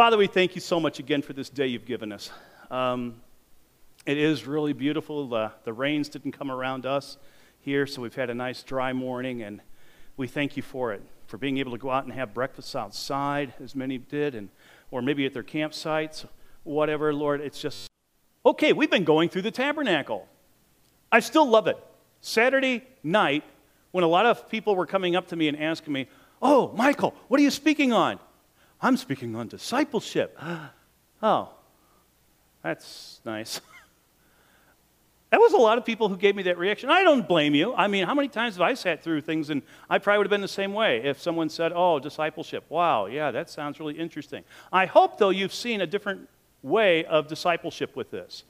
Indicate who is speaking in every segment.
Speaker 1: Father, we thank you so much again for this day you've given us. Um, it is really beautiful. The, the rains didn't come around us here, so we've had a nice dry morning, and we thank you for it, for being able to go out and have breakfast outside, as many did, and, or maybe at their campsites, whatever, Lord. It's just, okay, we've been going through the tabernacle. I still love it. Saturday night, when a lot of people were coming up to me and asking me, Oh, Michael, what are you speaking on? I'm speaking on discipleship. oh, that's nice. that was a lot of people who gave me that reaction. I don't blame you. I mean, how many times have I sat through things and I probably would have been the same way if someone said, Oh, discipleship. Wow, yeah, that sounds really interesting. I hope, though, you've seen a different way of discipleship with this.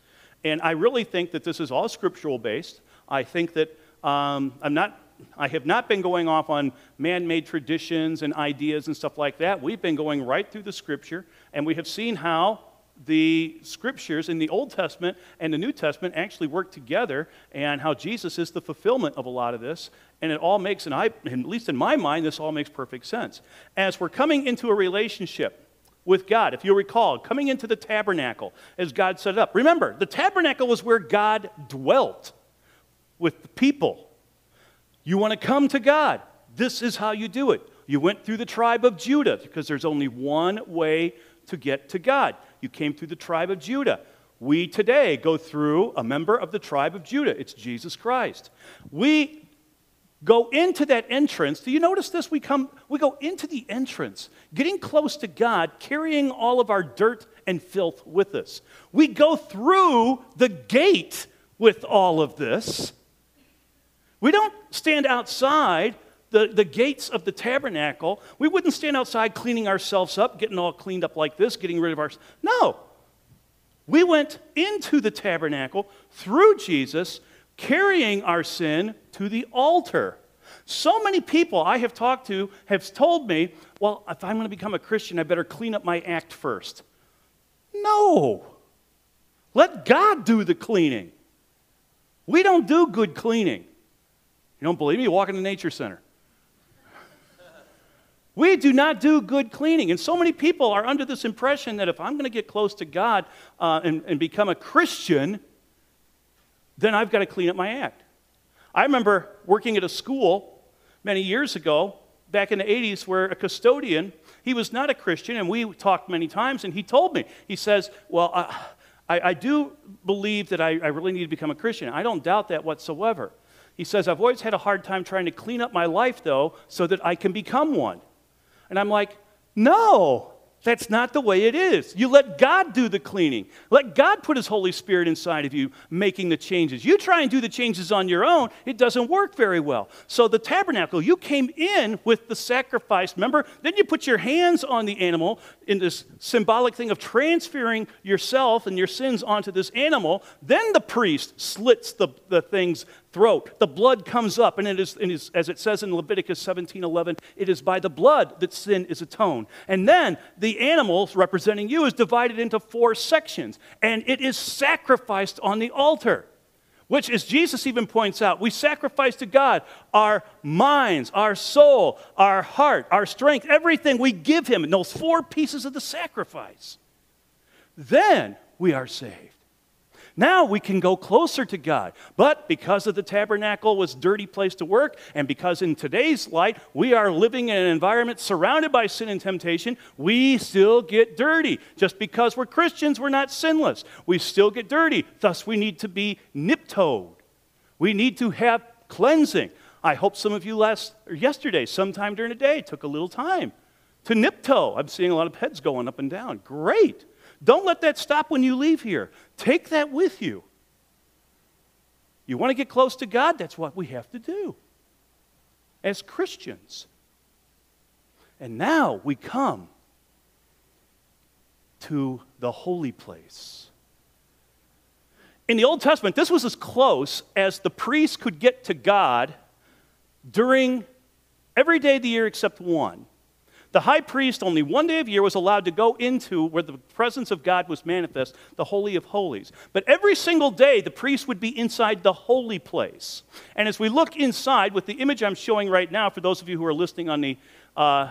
Speaker 1: And I really think that this is all scriptural based. I think that um, I'm not I have not been going off on man made traditions and ideas and stuff like that. We've been going right through the scripture, and we have seen how the scriptures in the Old Testament and the New Testament actually work together, and how Jesus is the fulfillment of a lot of this. And it all makes, and I, at least in my mind, this all makes perfect sense. As we're coming into a relationship, with God. If you recall, coming into the tabernacle as God set it up. Remember, the tabernacle was where God dwelt with the people. You want to come to God. This is how you do it. You went through the tribe of Judah because there's only one way to get to God. You came through the tribe of Judah. We today go through a member of the tribe of Judah. It's Jesus Christ. We go into that entrance. Do you notice this? We come we go into the entrance, getting close to God, carrying all of our dirt and filth with us. We go through the gate with all of this. We don't stand outside the, the gates of the tabernacle. We wouldn't stand outside cleaning ourselves up, getting all cleaned up like this, getting rid of our. No. We went into the tabernacle through Jesus, carrying our sin to the altar. So many people I have talked to have told me, well, if I'm going to become a Christian, I better clean up my act first. No. Let God do the cleaning. We don't do good cleaning. You don't believe me? Walk in the nature center. We do not do good cleaning. And so many people are under this impression that if I'm going to get close to God uh, and, and become a Christian, then I've got to clean up my act. I remember working at a school many years ago, back in the 80s, where a custodian, he was not a Christian, and we talked many times, and he told me, he says, Well, uh, I, I, do believe that I, I really need to become a Christian. I don't doubt that whatsoever. He says, I've always had a hard time trying to clean up my life, though, so that I can become one. And I'm like, no, that's not the way it is. You let God do the cleaning. Let God put His Holy Spirit inside of you, making the changes. You try and do the changes on your own, it doesn't work very well. So, the tabernacle, you came in with the sacrifice, remember? Then you put your hands on the animal in this symbolic thing of transferring yourself and your sins onto this animal. Then the priest slits the, the thing's throat. The blood comes up, and it is, it is, as it says in Leviticus 17 11, it is by the blood that sin is atoned. And then the animal representing you is divided into four sections, and it is sacrificed on the altar. Which, as Jesus even points out, we sacrifice to God our minds, our soul, our heart, our strength, everything we give Him in those four pieces of the sacrifice. Then we are saved. Now we can go closer to God. But because of the tabernacle was dirty place to work, and because in today's light we are living in an environment surrounded by sin and temptation, we still get dirty. Just because we're Christians, we're not sinless. We still get dirty. Thus, we need to be niptoed. We need to have cleansing. I hope some of you last or yesterday, sometime during the day, took a little time to niptoe. I'm seeing a lot of heads going up and down. Great. Don't let that stop when you leave here. Take that with you. You want to get close to God? That's what we have to do as Christians. And now we come to the holy place. In the Old Testament, this was as close as the priest could get to God during every day of the year except one. The high priest, only one day of year, was allowed to go into where the presence of God was manifest, the Holy of Holies. But every single day, the priest would be inside the holy place. And as we look inside, with the image I'm showing right now, for those of you who are listening on the, uh,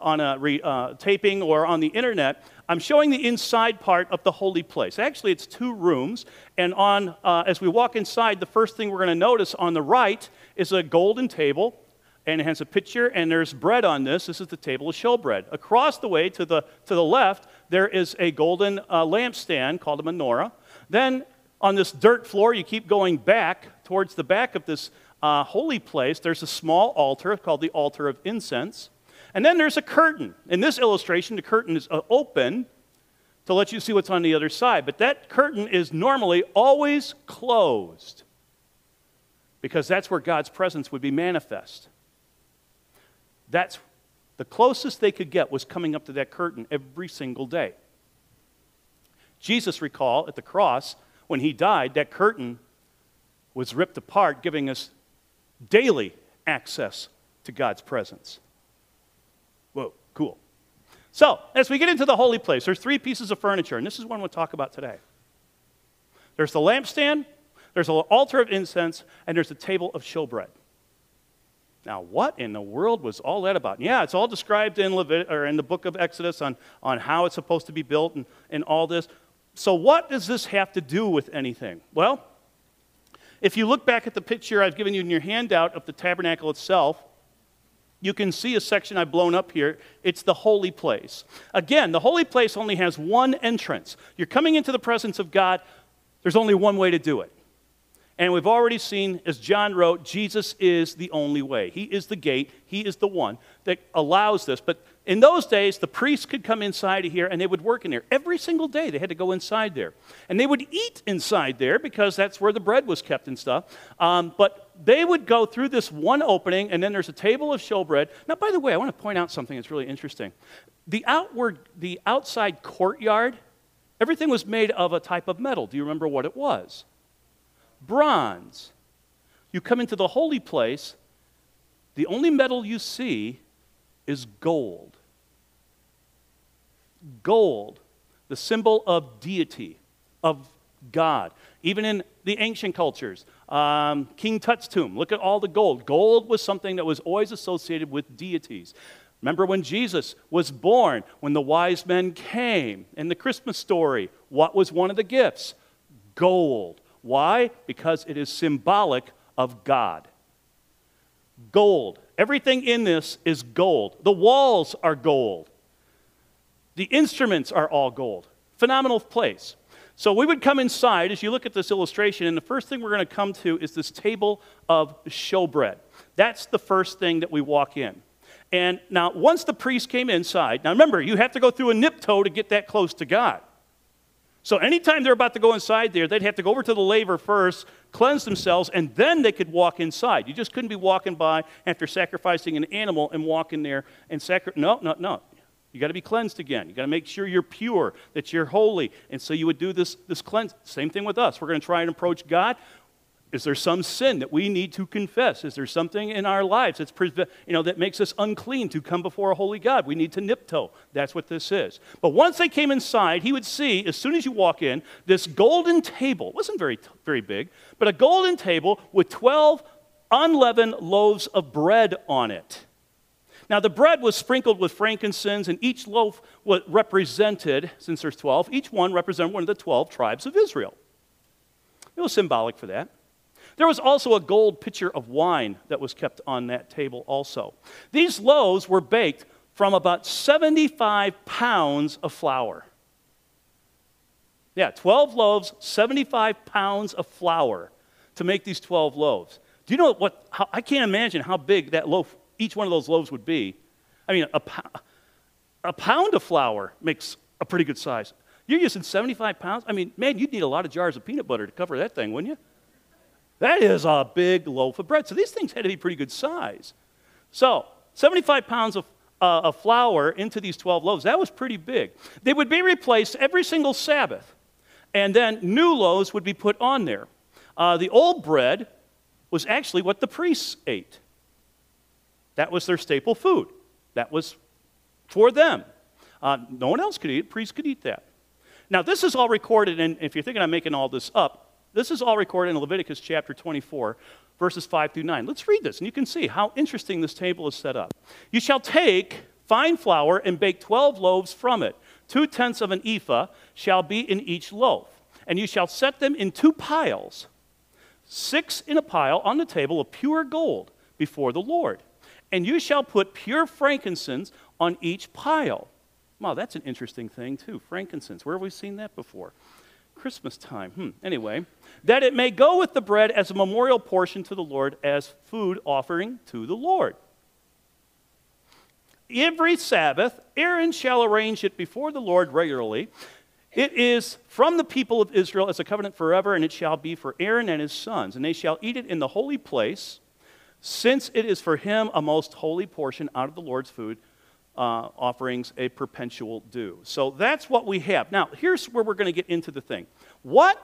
Speaker 1: on a re, uh, taping or on the internet, I'm showing the inside part of the holy place. Actually, it's two rooms, and on uh, as we walk inside, the first thing we're going to notice on the right is a golden table, and it has a picture, and there's bread on this. This is the table of showbread. Across the way to the to the left, there is a golden uh, lampstand called a menorah. Then on this dirt floor, you keep going back towards the back of this uh, holy place. There's a small altar called the altar of incense. And then there's a curtain. In this illustration, the curtain is uh, open to let you see what's on the other side. But that curtain is normally always closed because that's where God's presence would be manifest. That's the closest they could get was coming up to that curtain every single day. Jesus, recall, at the cross, when he died, that curtain was ripped apart, giving us daily access to God's presence. Whoa, cool. So, as we get into the holy place, there's three pieces of furniture, and this is one we'll talk about today. There's the lampstand, there's an altar of incense, and there's a table of showbread. Now, what in the world was all that about? Yeah, it's all described in, Levit- or in the book of Exodus on, on how it's supposed to be built and, and all this. So, what does this have to do with anything? Well, if you look back at the picture I've given you in your handout of the tabernacle itself, you can see a section I've blown up here. It's the holy place. Again, the holy place only has one entrance. You're coming into the presence of God, there's only one way to do it. And we've already seen, as John wrote, Jesus is the only way. He is the gate, He is the one that allows this. But in those days, the priests could come inside of here and they would work in there. Every single day, they had to go inside there. And they would eat inside there because that's where the bread was kept and stuff. Um, but they would go through this one opening, and then there's a table of showbread. Now, by the way, I want to point out something that's really interesting. The outward, the outside courtyard, everything was made of a type of metal. Do you remember what it was? Bronze. You come into the holy place, the only metal you see is gold. Gold, the symbol of deity, of God. Even in the ancient cultures, um, King Tut's tomb, look at all the gold. Gold was something that was always associated with deities. Remember when Jesus was born, when the wise men came in the Christmas story, what was one of the gifts? Gold. Why? Because it is symbolic of God. Gold. Everything in this is gold. The walls are gold. The instruments are all gold. Phenomenal place. So we would come inside as you look at this illustration, and the first thing we're going to come to is this table of showbread. That's the first thing that we walk in. And now, once the priest came inside, now remember, you have to go through a niptoe to get that close to God. So anytime they're about to go inside there, they'd have to go over to the laver first, cleanse themselves, and then they could walk inside. You just couldn't be walking by after sacrificing an animal and walk in there and sacrifice. No, no, no. You got to be cleansed again. You got to make sure you're pure, that you're holy. And so you would do this, this cleanse. Same thing with us. We're going to try and approach God. Is there some sin that we need to confess? Is there something in our lives that's, you know, that makes us unclean to come before a holy God? We need to niptoe. That's what this is. But once they came inside, he would see, as soon as you walk in, this golden table. It wasn't very, very big, but a golden table with 12 unleavened loaves of bread on it. Now, the bread was sprinkled with frankincense, and each loaf was represented, since there's 12, each one represented one of the 12 tribes of Israel. It was symbolic for that. There was also a gold pitcher of wine that was kept on that table, also. These loaves were baked from about 75 pounds of flour. Yeah, 12 loaves, 75 pounds of flour to make these 12 loaves. Do you know what? How, I can't imagine how big that loaf, each one of those loaves would be. I mean, a, a pound of flour makes a pretty good size. You're using 75 pounds? I mean, man, you'd need a lot of jars of peanut butter to cover that thing, wouldn't you? That is a big loaf of bread. So these things had to be pretty good size. So 75 pounds of, uh, of flour into these 12 loaves, that was pretty big. They would be replaced every single Sabbath. And then new loaves would be put on there. Uh, the old bread was actually what the priests ate. That was their staple food. That was for them. Uh, no one else could eat it. Priests could eat that. Now, this is all recorded, and if you're thinking I'm making all this up, this is all recorded in Leviticus chapter 24, verses 5 through 9. Let's read this, and you can see how interesting this table is set up. You shall take fine flour and bake 12 loaves from it. Two tenths of an ephah shall be in each loaf. And you shall set them in two piles, six in a pile on the table of pure gold before the Lord. And you shall put pure frankincense on each pile. Wow, that's an interesting thing, too. Frankincense. Where have we seen that before? Christmas time. Hmm. Anyway, that it may go with the bread as a memorial portion to the Lord, as food offering to the Lord. Every Sabbath, Aaron shall arrange it before the Lord regularly. It is from the people of Israel as a covenant forever, and it shall be for Aaron and his sons. And they shall eat it in the holy place, since it is for him a most holy portion out of the Lord's food uh, offerings, a perpetual due. So that's what we have. Now, here's where we're going to get into the thing. What,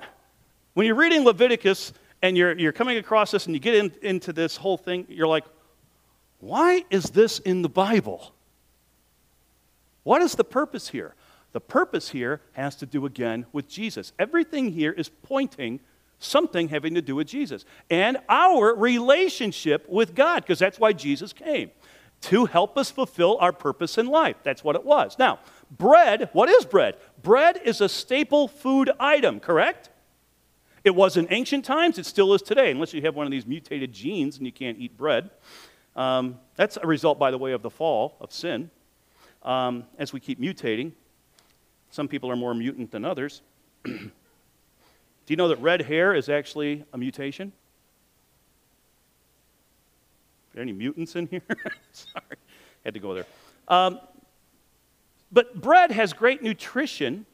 Speaker 1: when you're reading Leviticus and you're, you're coming across this and you get in, into this whole thing, you're like, why is this in the Bible? What is the purpose here? The purpose here has to do again with Jesus. Everything here is pointing something having to do with Jesus and our relationship with God, because that's why Jesus came to help us fulfill our purpose in life. That's what it was. Now, bread, what is bread? Bread is a staple food item, correct? It was in ancient times, it still is today, unless you have one of these mutated genes and you can't eat bread. Um, that's a result, by the way, of the fall of sin um, as we keep mutating. Some people are more mutant than others. Do you know that red hair is actually a mutation? Are there any mutants in here? Sorry, had to go there. Um, but bread has great nutrition,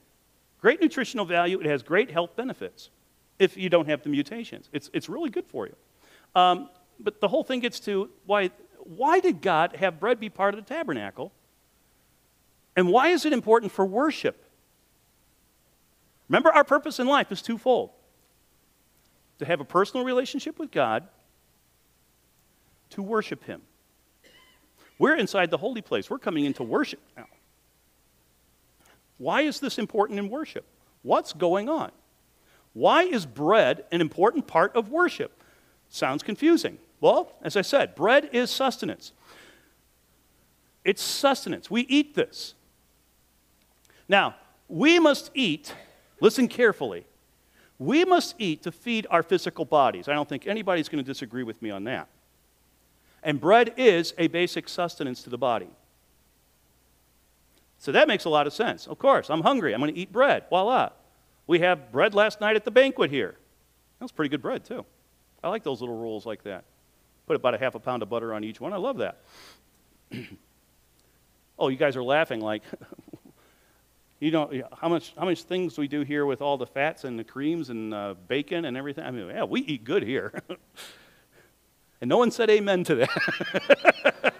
Speaker 1: great nutritional value. It has great health benefits if you don't have the mutations. It's, it's really good for you. Um, but the whole thing gets to why, why did God have bread be part of the tabernacle? And why is it important for worship? Remember, our purpose in life is twofold to have a personal relationship with God, to worship Him. We're inside the holy place, we're coming into worship now. Why is this important in worship? What's going on? Why is bread an important part of worship? Sounds confusing. Well, as I said, bread is sustenance. It's sustenance. We eat this. Now, we must eat, listen carefully, we must eat to feed our physical bodies. I don't think anybody's going to disagree with me on that. And bread is a basic sustenance to the body. So that makes a lot of sense. Of course, I'm hungry. I'm going to eat bread. Voila. We have bread last night at the banquet here. That was pretty good bread, too. I like those little rolls like that. Put about a half a pound of butter on each one. I love that. oh, you guys are laughing like, you know, how much, how much things we do here with all the fats and the creams and uh, bacon and everything. I mean, yeah, we eat good here. and no one said amen to that.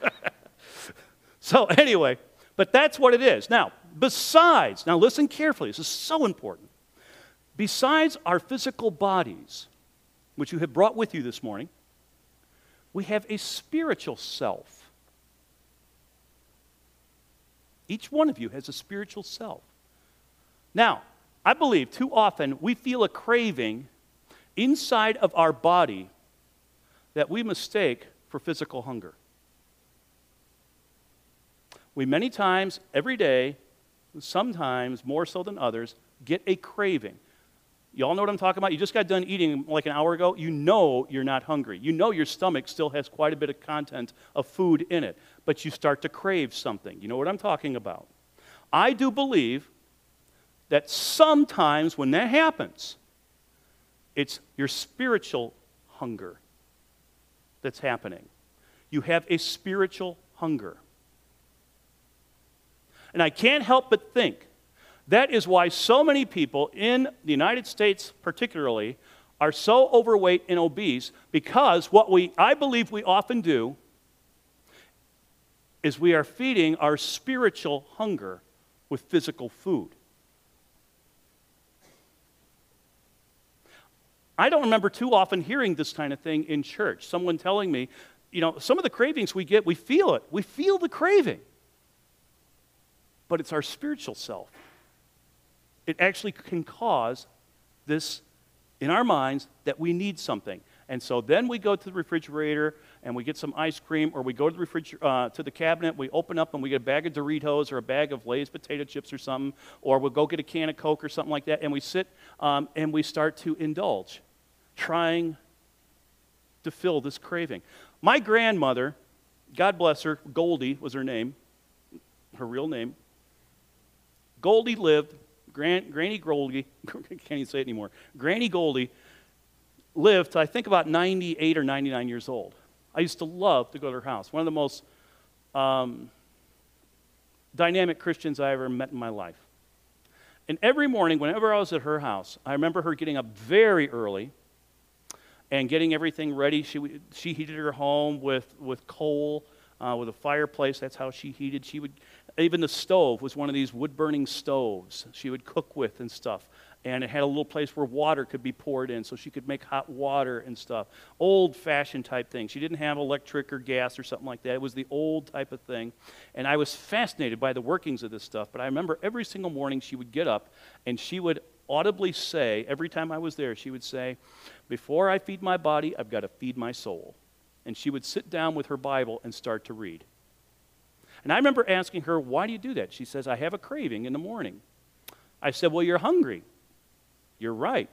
Speaker 1: so, anyway, but that's what it is. Now, besides, now listen carefully, this is so important. Besides our physical bodies, which you have brought with you this morning, we have a spiritual self. Each one of you has a spiritual self. Now, I believe too often we feel a craving inside of our body that we mistake for physical hunger. We many times, every day, sometimes more so than others, get a craving. You all know what I'm talking about? You just got done eating like an hour ago. You know you're not hungry. You know your stomach still has quite a bit of content of food in it, but you start to crave something. You know what I'm talking about? I do believe that sometimes when that happens, it's your spiritual hunger that's happening. You have a spiritual hunger. And I can't help but think that is why so many people in the United States, particularly, are so overweight and obese because what we, I believe we often do is we are feeding our spiritual hunger with physical food. I don't remember too often hearing this kind of thing in church. Someone telling me, you know, some of the cravings we get, we feel it. We feel the craving. But it's our spiritual self. It actually can cause this in our minds that we need something. And so then we go to the refrigerator and we get some ice cream, or we go to the, refriger- uh, to the cabinet, we open up and we get a bag of Doritos or a bag of Lay's potato chips or something, or we'll go get a can of Coke or something like that, and we sit um, and we start to indulge, trying to fill this craving. My grandmother, God bless her, Goldie was her name, her real name. Goldie lived, Gran- Granny Goldie, can't even say it anymore, Granny Goldie lived to, I think, about 98 or 99 years old. I used to love to go to her house. One of the most um, dynamic Christians I ever met in my life. And every morning, whenever I was at her house, I remember her getting up very early and getting everything ready. She, she heated her home with, with coal, uh, with a fireplace. That's how she heated. She would, even the stove was one of these wood burning stoves she would cook with and stuff and it had a little place where water could be poured in so she could make hot water and stuff. Old fashioned type thing. She didn't have electric or gas or something like that. It was the old type of thing. And I was fascinated by the workings of this stuff. But I remember every single morning she would get up and she would audibly say, every time I was there, she would say, Before I feed my body, I've got to feed my soul. And she would sit down with her Bible and start to read. And I remember asking her, Why do you do that? She says, I have a craving in the morning. I said, Well, you're hungry. You're right.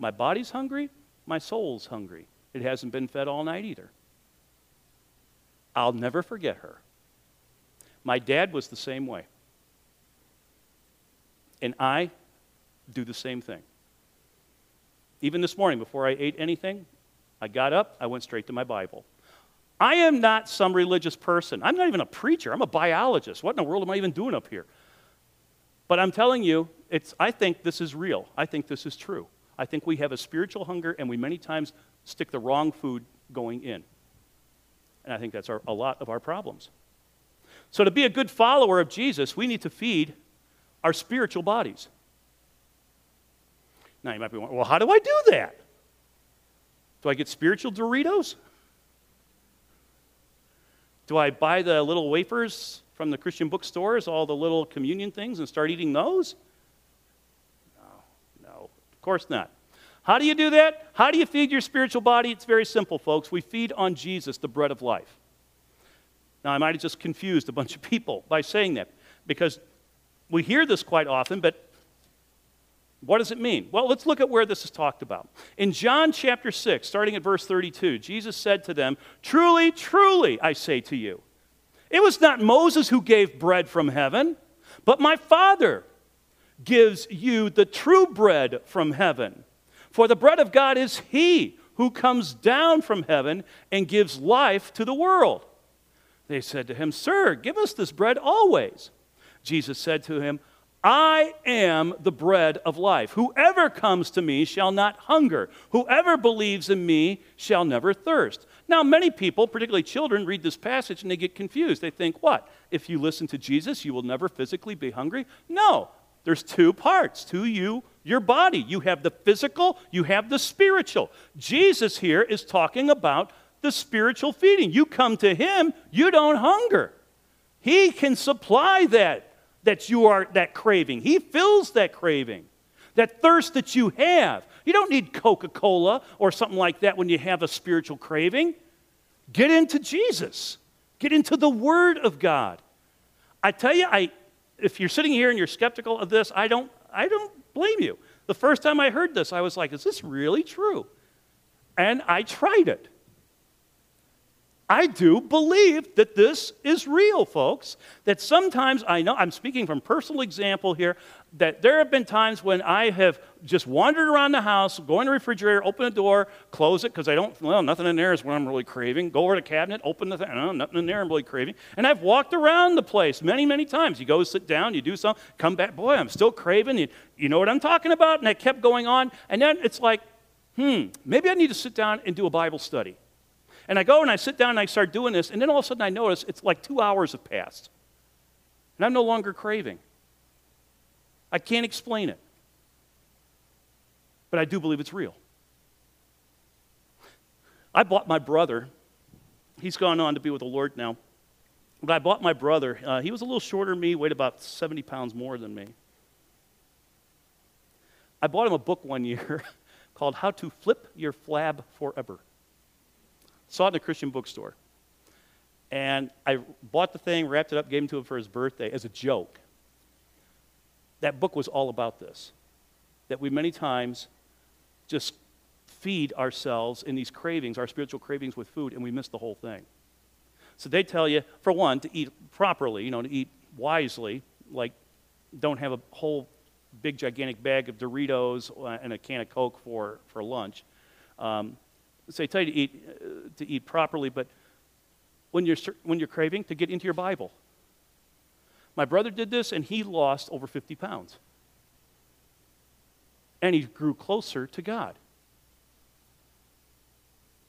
Speaker 1: My body's hungry, my soul's hungry. It hasn't been fed all night either. I'll never forget her. My dad was the same way. And I do the same thing. Even this morning, before I ate anything, I got up, I went straight to my Bible. I am not some religious person. I'm not even a preacher. I'm a biologist. What in the world am I even doing up here? But I'm telling you, it's, I think this is real. I think this is true. I think we have a spiritual hunger and we many times stick the wrong food going in. And I think that's our, a lot of our problems. So, to be a good follower of Jesus, we need to feed our spiritual bodies. Now, you might be wondering, well, how do I do that? Do I get spiritual Doritos? Do I buy the little wafers from the Christian bookstores, all the little communion things, and start eating those? No, no, of course not. How do you do that? How do you feed your spiritual body? It's very simple, folks. We feed on Jesus, the bread of life. Now, I might have just confused a bunch of people by saying that because we hear this quite often, but what does it mean? Well, let's look at where this is talked about. In John chapter 6, starting at verse 32, Jesus said to them, Truly, truly, I say to you, it was not Moses who gave bread from heaven, but my Father gives you the true bread from heaven. For the bread of God is He who comes down from heaven and gives life to the world. They said to him, Sir, give us this bread always. Jesus said to him, I am the bread of life. Whoever comes to me shall not hunger. Whoever believes in me shall never thirst. Now, many people, particularly children, read this passage and they get confused. They think, what? If you listen to Jesus, you will never physically be hungry? No. There's two parts to you, your body. You have the physical, you have the spiritual. Jesus here is talking about the spiritual feeding. You come to him, you don't hunger. He can supply that that you are that craving. He fills that craving. That thirst that you have. You don't need Coca-Cola or something like that when you have a spiritual craving. Get into Jesus. Get into the word of God. I tell you, I if you're sitting here and you're skeptical of this, I don't, I don't blame you. The first time I heard this, I was like, is this really true? And I tried it. I do believe that this is real, folks. That sometimes I know, I'm speaking from personal example here, that there have been times when I have just wandered around the house, go in the refrigerator, open the door, close it because I don't, well, nothing in there is what I'm really craving. Go over to the cabinet, open the thing, no, nothing in there I'm really craving. And I've walked around the place many, many times. You go sit down, you do something, come back, boy, I'm still craving. You, you know what I'm talking about? And I kept going on. And then it's like, hmm, maybe I need to sit down and do a Bible study. And I go and I sit down and I start doing this, and then all of a sudden I notice it's like two hours have passed. And I'm no longer craving. I can't explain it. But I do believe it's real. I bought my brother, he's gone on to be with the Lord now. But I bought my brother. Uh, he was a little shorter than me, weighed about 70 pounds more than me. I bought him a book one year called How to Flip Your Flab Forever. Saw it in a Christian bookstore. And I bought the thing, wrapped it up, gave it to him for his birthday as a joke. That book was all about this. That we many times just feed ourselves in these cravings, our spiritual cravings with food, and we miss the whole thing. So they tell you, for one, to eat properly, you know, to eat wisely, like don't have a whole big gigantic bag of Doritos and a can of Coke for, for lunch. Um, they tell you to eat, uh, to eat properly, but when you're, when you're craving, to get into your Bible. My brother did this and he lost over 50 pounds. And he grew closer to God.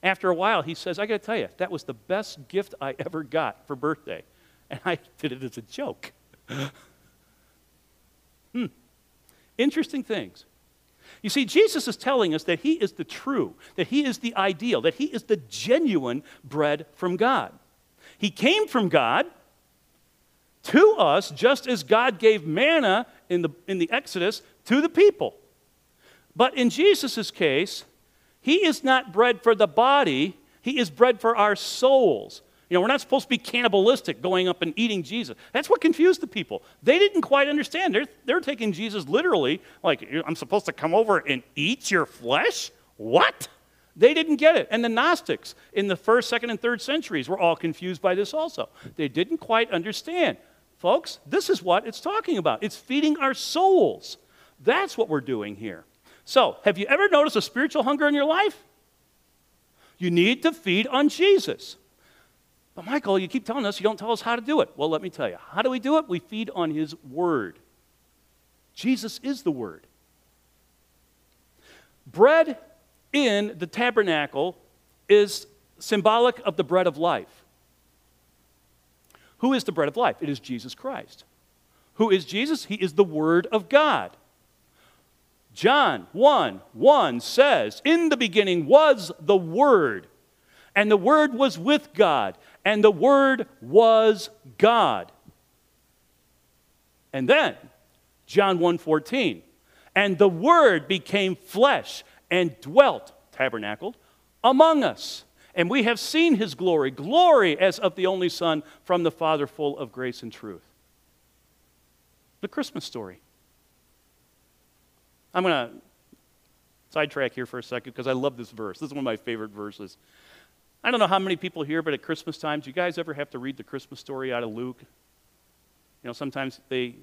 Speaker 1: After a while, he says, I got to tell you, that was the best gift I ever got for birthday. And I did it as a joke. hmm. Interesting things. You see, Jesus is telling us that He is the true, that He is the ideal, that He is the genuine bread from God. He came from God to us just as God gave manna in the, in the Exodus to the people. But in Jesus' case, He is not bread for the body, He is bread for our souls. You know, we're not supposed to be cannibalistic going up and eating Jesus. That's what confused the people. They didn't quite understand. They're, they're taking Jesus literally, like, I'm supposed to come over and eat your flesh? What? They didn't get it. And the Gnostics in the first, second, and third centuries were all confused by this also. They didn't quite understand. Folks, this is what it's talking about it's feeding our souls. That's what we're doing here. So, have you ever noticed a spiritual hunger in your life? You need to feed on Jesus. But Michael, you keep telling us you don't tell us how to do it. Well, let me tell you. How do we do it? We feed on his word. Jesus is the word. Bread in the tabernacle is symbolic of the bread of life. Who is the bread of life? It is Jesus Christ. Who is Jesus? He is the Word of God. John 1 1 says, In the beginning was the Word, and the Word was with God, and the Word was God. And then, John 1:14, and the Word became flesh and dwelt, tabernacled, among us. And we have seen his glory, glory as of the only Son from the Father, full of grace and truth. The Christmas story. I'm going to sidetrack here for a second because I love this verse. This is one of my favorite verses. I don't know how many people here, but at Christmas time, do you guys ever have to read the Christmas story out of Luke? You know, sometimes they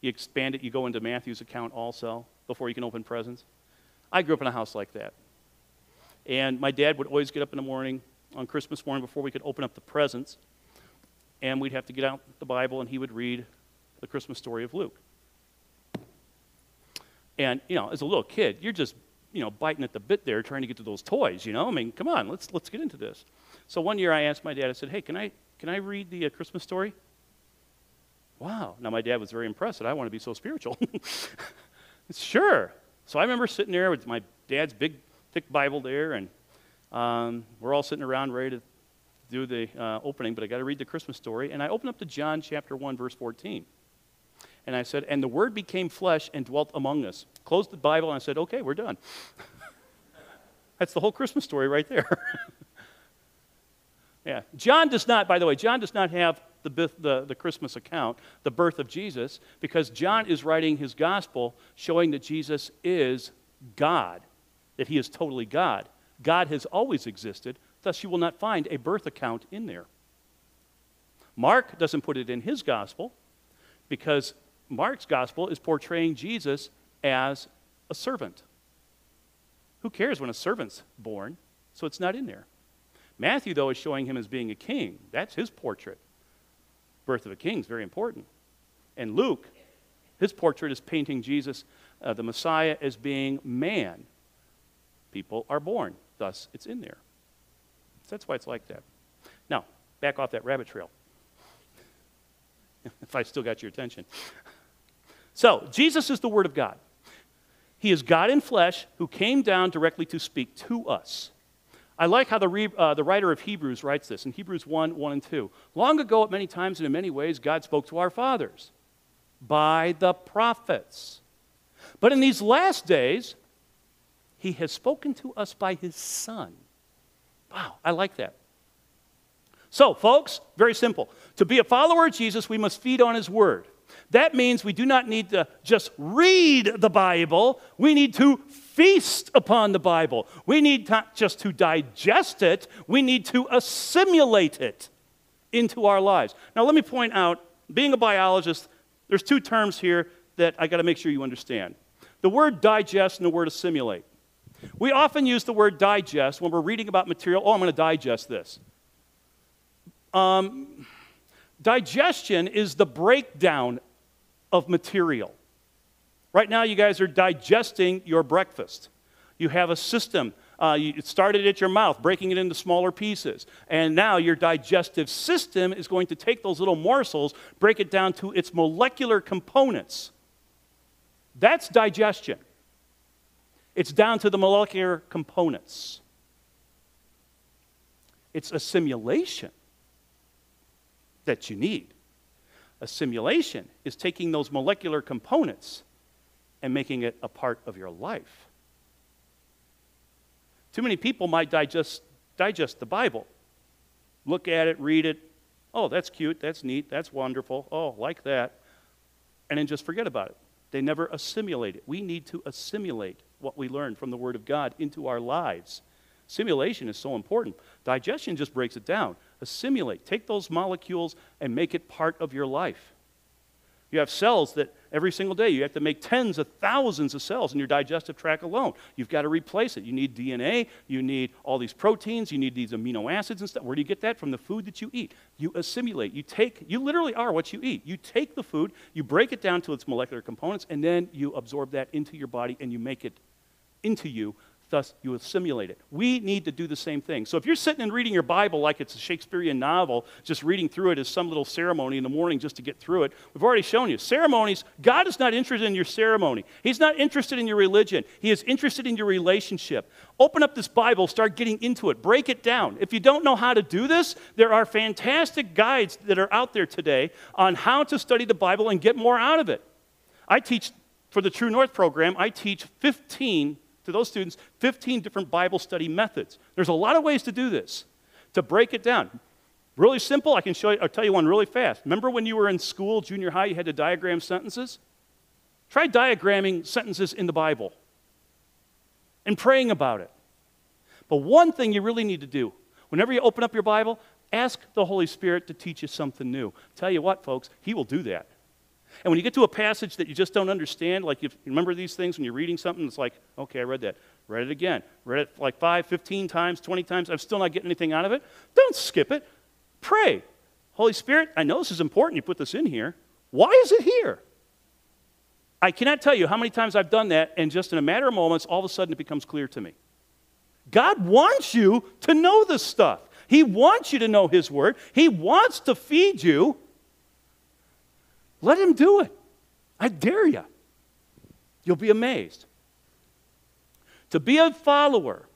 Speaker 1: you expand it, you go into Matthew's account also before you can open presents. I grew up in a house like that. And my dad would always get up in the morning on Christmas morning before we could open up the presents, and we'd have to get out the Bible and he would read the Christmas story of Luke. And, you know, as a little kid, you're just you know, biting at the bit there trying to get to those toys, you know? I mean, come on, let's, let's get into this. So one year I asked my dad, I said, hey, can I, can I read the uh, Christmas story? Wow. Now my dad was very impressed that I want to be so spiritual. sure. So I remember sitting there with my dad's big, thick Bible there, and um, we're all sitting around ready to do the uh, opening, but I got to read the Christmas story. And I opened up to John chapter 1, verse 14. And I said, And the Word became flesh and dwelt among us. Closed the Bible, and I said, Okay, we're done. That's the whole Christmas story right there. yeah. John does not, by the way, John does not have the, the, the Christmas account, the birth of Jesus, because John is writing his gospel showing that Jesus is God, that he is totally God. God has always existed, thus, you will not find a birth account in there. Mark doesn't put it in his gospel because Mark's gospel is portraying Jesus as a servant. Who cares when a servant's born? So it's not in there. Matthew, though, is showing him as being a king. That's his portrait. Birth of a king is very important. And Luke, his portrait is painting Jesus, uh, the Messiah, as being man. People are born, thus it's in there. So that's why it's like that. Now, back off that rabbit trail. if I still got your attention. So, Jesus is the Word of God. He is God in flesh who came down directly to speak to us. I like how the, re, uh, the writer of Hebrews writes this in Hebrews 1 1 and 2. Long ago, at many times and in many ways, God spoke to our fathers by the prophets. But in these last days, He has spoken to us by His Son. Wow, I like that. So, folks, very simple. To be a follower of Jesus, we must feed on his word. That means we do not need to just read the Bible, we need to feast upon the Bible. We need not just to digest it, we need to assimilate it into our lives. Now, let me point out being a biologist, there's two terms here that I got to make sure you understand the word digest and the word assimilate. We often use the word digest when we're reading about material. Oh, I'm going to digest this. Um, digestion is the breakdown of material. Right now, you guys are digesting your breakfast. You have a system. Uh, you, it started at your mouth, breaking it into smaller pieces. And now your digestive system is going to take those little morsels, break it down to its molecular components. That's digestion. It's down to the molecular components. It's assimilation that you need. Assimilation is taking those molecular components and making it a part of your life. Too many people might digest, digest the Bible, look at it, read it. Oh, that's cute, that's neat, that's wonderful. Oh, like that. And then just forget about it. They never assimilate it. We need to assimilate what we learn from the Word of God into our lives. Simulation is so important. Digestion just breaks it down. Assimilate. Take those molecules and make it part of your life. You have cells that every single day you have to make tens of thousands of cells in your digestive tract alone. You've got to replace it. You need DNA, you need all these proteins, you need these amino acids and stuff. Where do you get that? From the food that you eat. You assimilate. You take, you literally are what you eat. You take the food, you break it down to its molecular components, and then you absorb that into your body and you make it into you thus you assimilate it. We need to do the same thing. So if you're sitting and reading your Bible like it's a Shakespearean novel, just reading through it as some little ceremony in the morning just to get through it, we've already shown you. Ceremonies, God is not interested in your ceremony. He's not interested in your religion. He is interested in your relationship. Open up this Bible, start getting into it, break it down. If you don't know how to do this, there are fantastic guides that are out there today on how to study the Bible and get more out of it. I teach for the True North program, I teach 15 to those students 15 different Bible study methods. There's a lot of ways to do this, to break it down. Really simple, I can show you, I'll tell you one really fast. Remember when you were in school, junior high, you had to diagram sentences? Try diagramming sentences in the Bible and praying about it. But one thing you really need to do, whenever you open up your Bible, ask the Holy Spirit to teach you something new. Tell you what, folks, He will do that. And when you get to a passage that you just don't understand, like you remember these things when you're reading something, it's like, okay, I read that. Read it again. Read it like 5, 15 times, 20 times. I'm still not getting anything out of it. Don't skip it. Pray. Holy Spirit, I know this is important. You put this in here. Why is it here? I cannot tell you how many times I've done that, and just in a matter of moments, all of a sudden it becomes clear to me. God wants you to know this stuff. He wants you to know His Word. He wants to feed you. Let him do it. I dare you. You'll be amazed. To be a follower,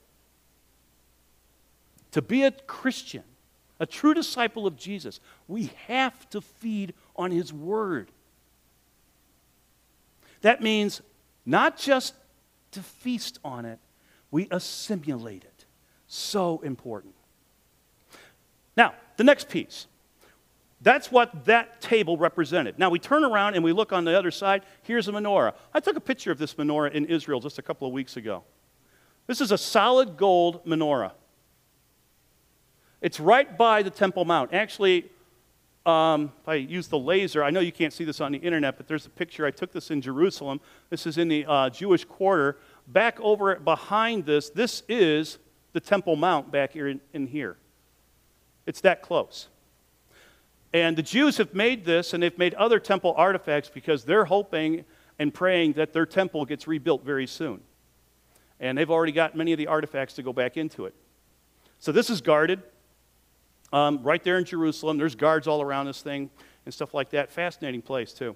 Speaker 1: to be a Christian, a true disciple of Jesus, we have to feed on his word. That means not just to feast on it, we assimilate it. So important. Now, the next piece that's what that table represented. Now we turn around and we look on the other side. Here's a menorah. I took a picture of this menorah in Israel just a couple of weeks ago. This is a solid gold menorah. It's right by the Temple Mount. Actually, um, if I use the laser, I know you can't see this on the internet, but there's a picture. I took this in Jerusalem. This is in the uh, Jewish quarter. Back over behind this, this is the Temple Mount back here in, in here. It's that close. And the Jews have made this and they've made other temple artifacts because they're hoping and praying that their temple gets rebuilt very soon. And they've already got many of the artifacts to go back into it. So this is guarded um, right there in Jerusalem. There's guards all around this thing and stuff like that. Fascinating place, too.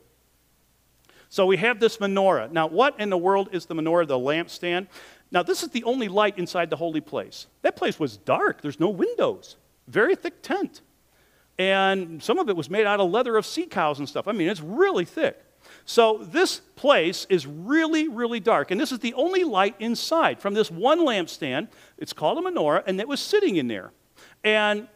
Speaker 1: So we have this menorah. Now, what in the world is the menorah, the lampstand? Now, this is the only light inside the holy place. That place was dark, there's no windows, very thick tent and some of it was made out of leather of sea cows and stuff. I mean, it's really thick. So this place is really, really dark, and this is the only light inside from this one lampstand. It's called a menorah, and it was sitting in there. And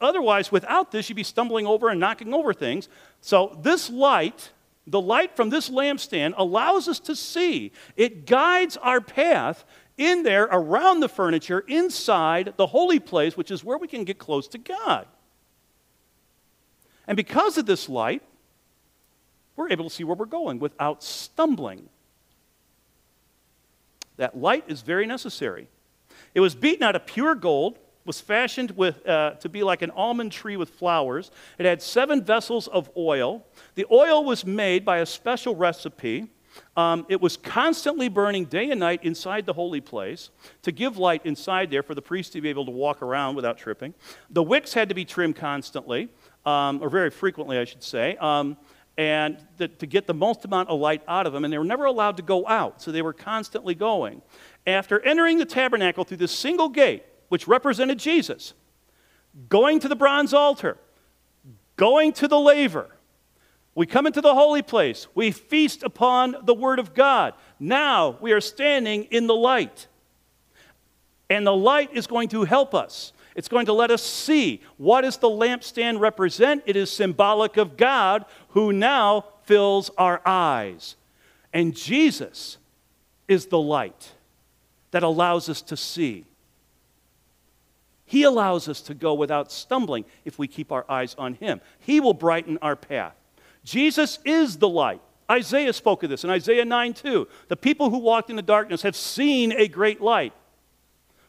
Speaker 1: otherwise, without this, you'd be stumbling over and knocking over things. So, this light, the light from this lampstand, allows us to see. It guides our path in there, around the furniture, inside the holy place, which is where we can get close to God. And because of this light, we're able to see where we're going without stumbling. That light is very necessary. It was beaten out of pure gold, was fashioned with, uh, to be like an almond tree with flowers. It had seven vessels of oil. The oil was made by a special recipe. Um, it was constantly burning day and night inside the holy place to give light inside there for the priest to be able to walk around without tripping. The wicks had to be trimmed constantly, um, or very frequently, I should say. Um, and the, to get the most amount of light out of them, and they were never allowed to go out, so they were constantly going. After entering the tabernacle through this single gate, which represented Jesus, going to the bronze altar, going to the laver, we come into the holy place, we feast upon the Word of God. Now we are standing in the light. And the light is going to help us. It's going to let us see what does the lampstand represent? It is symbolic of God who now fills our eyes. And Jesus is the light that allows us to see. He allows us to go without stumbling if we keep our eyes on Him. He will brighten our path. Jesus is the light. Isaiah spoke of this in Isaiah 9 2. The people who walked in the darkness have seen a great light.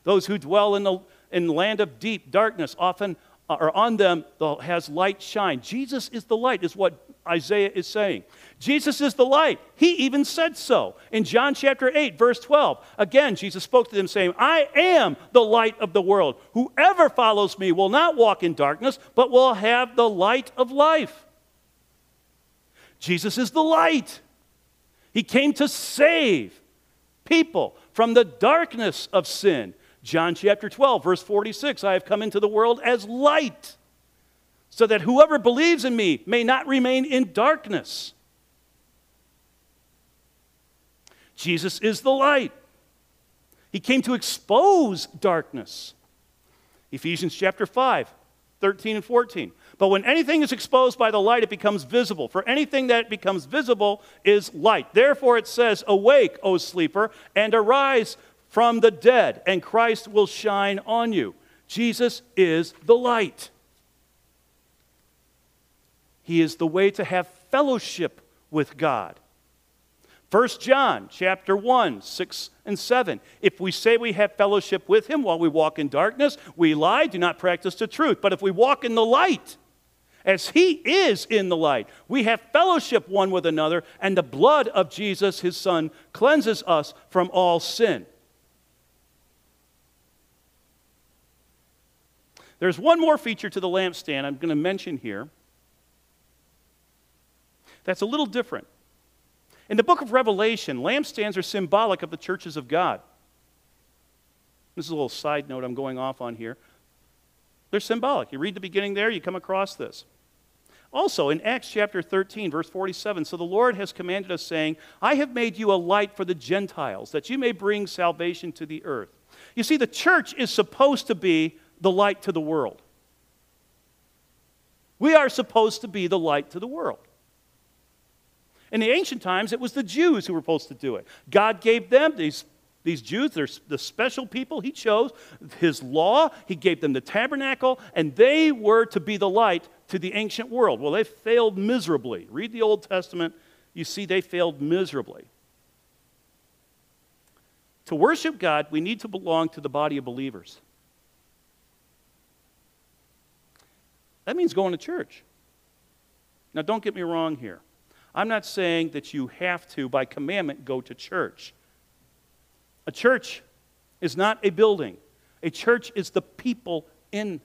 Speaker 1: Those who dwell in the, in land of deep darkness often uh, are on them has light shine. Jesus is the light, is what Isaiah is saying. Jesus is the light. He even said so. In John chapter 8, verse 12, again, Jesus spoke to them, saying, I am the light of the world. Whoever follows me will not walk in darkness, but will have the light of life. Jesus is the light. He came to save people from the darkness of sin. John chapter 12, verse 46 I have come into the world as light, so that whoever believes in me may not remain in darkness. Jesus is the light. He came to expose darkness. Ephesians chapter 5, 13 and 14. But when anything is exposed by the light, it becomes visible. For anything that becomes visible is light. Therefore, it says, Awake, O sleeper, and arise from the dead, and Christ will shine on you. Jesus is the light. He is the way to have fellowship with God. 1 John chapter 1, 6 and 7. If we say we have fellowship with him while we walk in darkness, we lie, do not practice the truth. But if we walk in the light, as he is in the light, we have fellowship one with another, and the blood of Jesus, his son, cleanses us from all sin. There's one more feature to the lampstand I'm going to mention here that's a little different. In the book of Revelation, lampstands are symbolic of the churches of God. This is a little side note I'm going off on here. They're symbolic. You read the beginning there, you come across this. Also, in Acts chapter 13, verse 47, so the Lord has commanded us, saying, I have made you a light for the Gentiles, that you may bring salvation to the earth. You see, the church is supposed to be the light to the world. We are supposed to be the light to the world. In the ancient times, it was the Jews who were supposed to do it. God gave them these, these Jews, they're the special people He chose, His law, He gave them the tabernacle, and they were to be the light to the ancient world. Well, they failed miserably. Read the Old Testament, you see they failed miserably. To worship God, we need to belong to the body of believers. That means going to church. Now, don't get me wrong here. I'm not saying that you have to, by commandment, go to church. A church is not a building, a church is the people in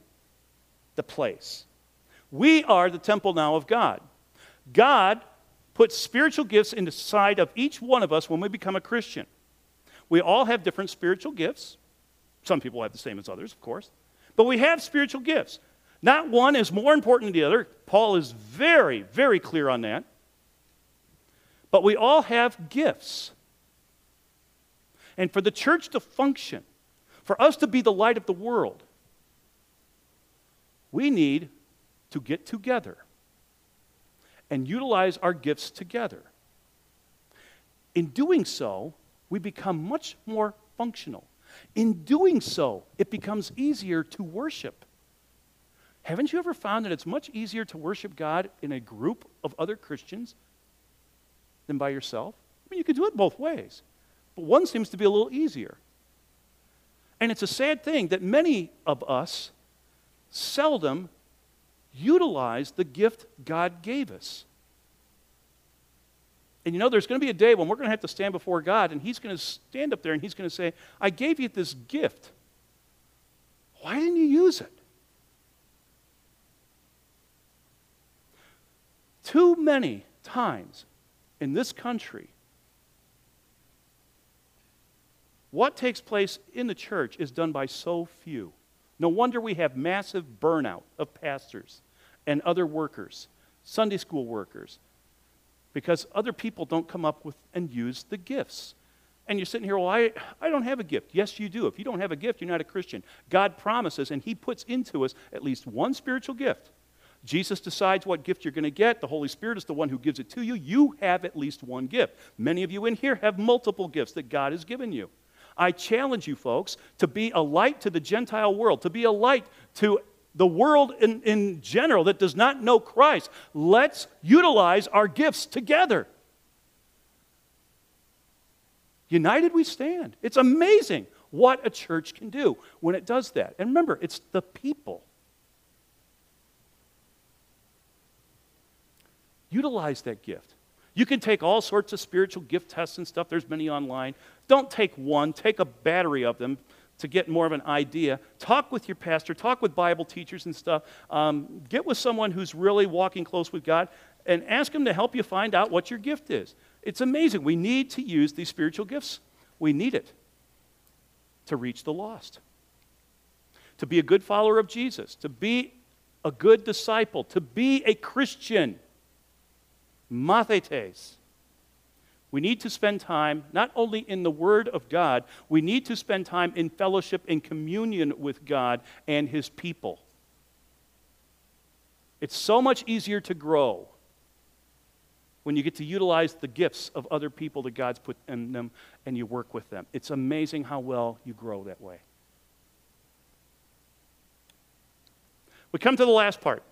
Speaker 1: the place. We are the temple now of God. God puts spiritual gifts inside of each one of us when we become a Christian. We all have different spiritual gifts. Some people have the same as others, of course. But we have spiritual gifts. Not one is more important than the other. Paul is very, very clear on that. But we all have gifts. And for the church to function, for us to be the light of the world, we need to get together and utilize our gifts together. In doing so, we become much more functional. In doing so, it becomes easier to worship. Haven't you ever found that it's much easier to worship God in a group of other Christians than by yourself? I mean, you can do it both ways, but one seems to be a little easier. And it's a sad thing that many of us seldom utilize the gift God gave us. And you know, there's going to be a day when we're going to have to stand before God, and He's going to stand up there and He's going to say, I gave you this gift. Why didn't you use it? Too many times in this country, what takes place in the church is done by so few. No wonder we have massive burnout of pastors and other workers, Sunday school workers, because other people don't come up with and use the gifts. And you're sitting here, well, I, I don't have a gift. Yes, you do. If you don't have a gift, you're not a Christian. God promises, and He puts into us at least one spiritual gift. Jesus decides what gift you're going to get. The Holy Spirit is the one who gives it to you. You have at least one gift. Many of you in here have multiple gifts that God has given you. I challenge you, folks, to be a light to the Gentile world, to be a light to the world in, in general that does not know Christ. Let's utilize our gifts together. United we stand. It's amazing what a church can do when it does that. And remember, it's the people. Utilize that gift. You can take all sorts of spiritual gift tests and stuff. There's many online. Don't take one, take a battery of them to get more of an idea. Talk with your pastor, talk with Bible teachers and stuff. Um, get with someone who's really walking close with God and ask them to help you find out what your gift is. It's amazing. We need to use these spiritual gifts, we need it to reach the lost, to be a good follower of Jesus, to be a good disciple, to be a Christian. Mathetes. We need to spend time not only in the Word of God, we need to spend time in fellowship and communion with God and His people. It's so much easier to grow when you get to utilize the gifts of other people that God's put in them and you work with them. It's amazing how well you grow that way. We come to the last part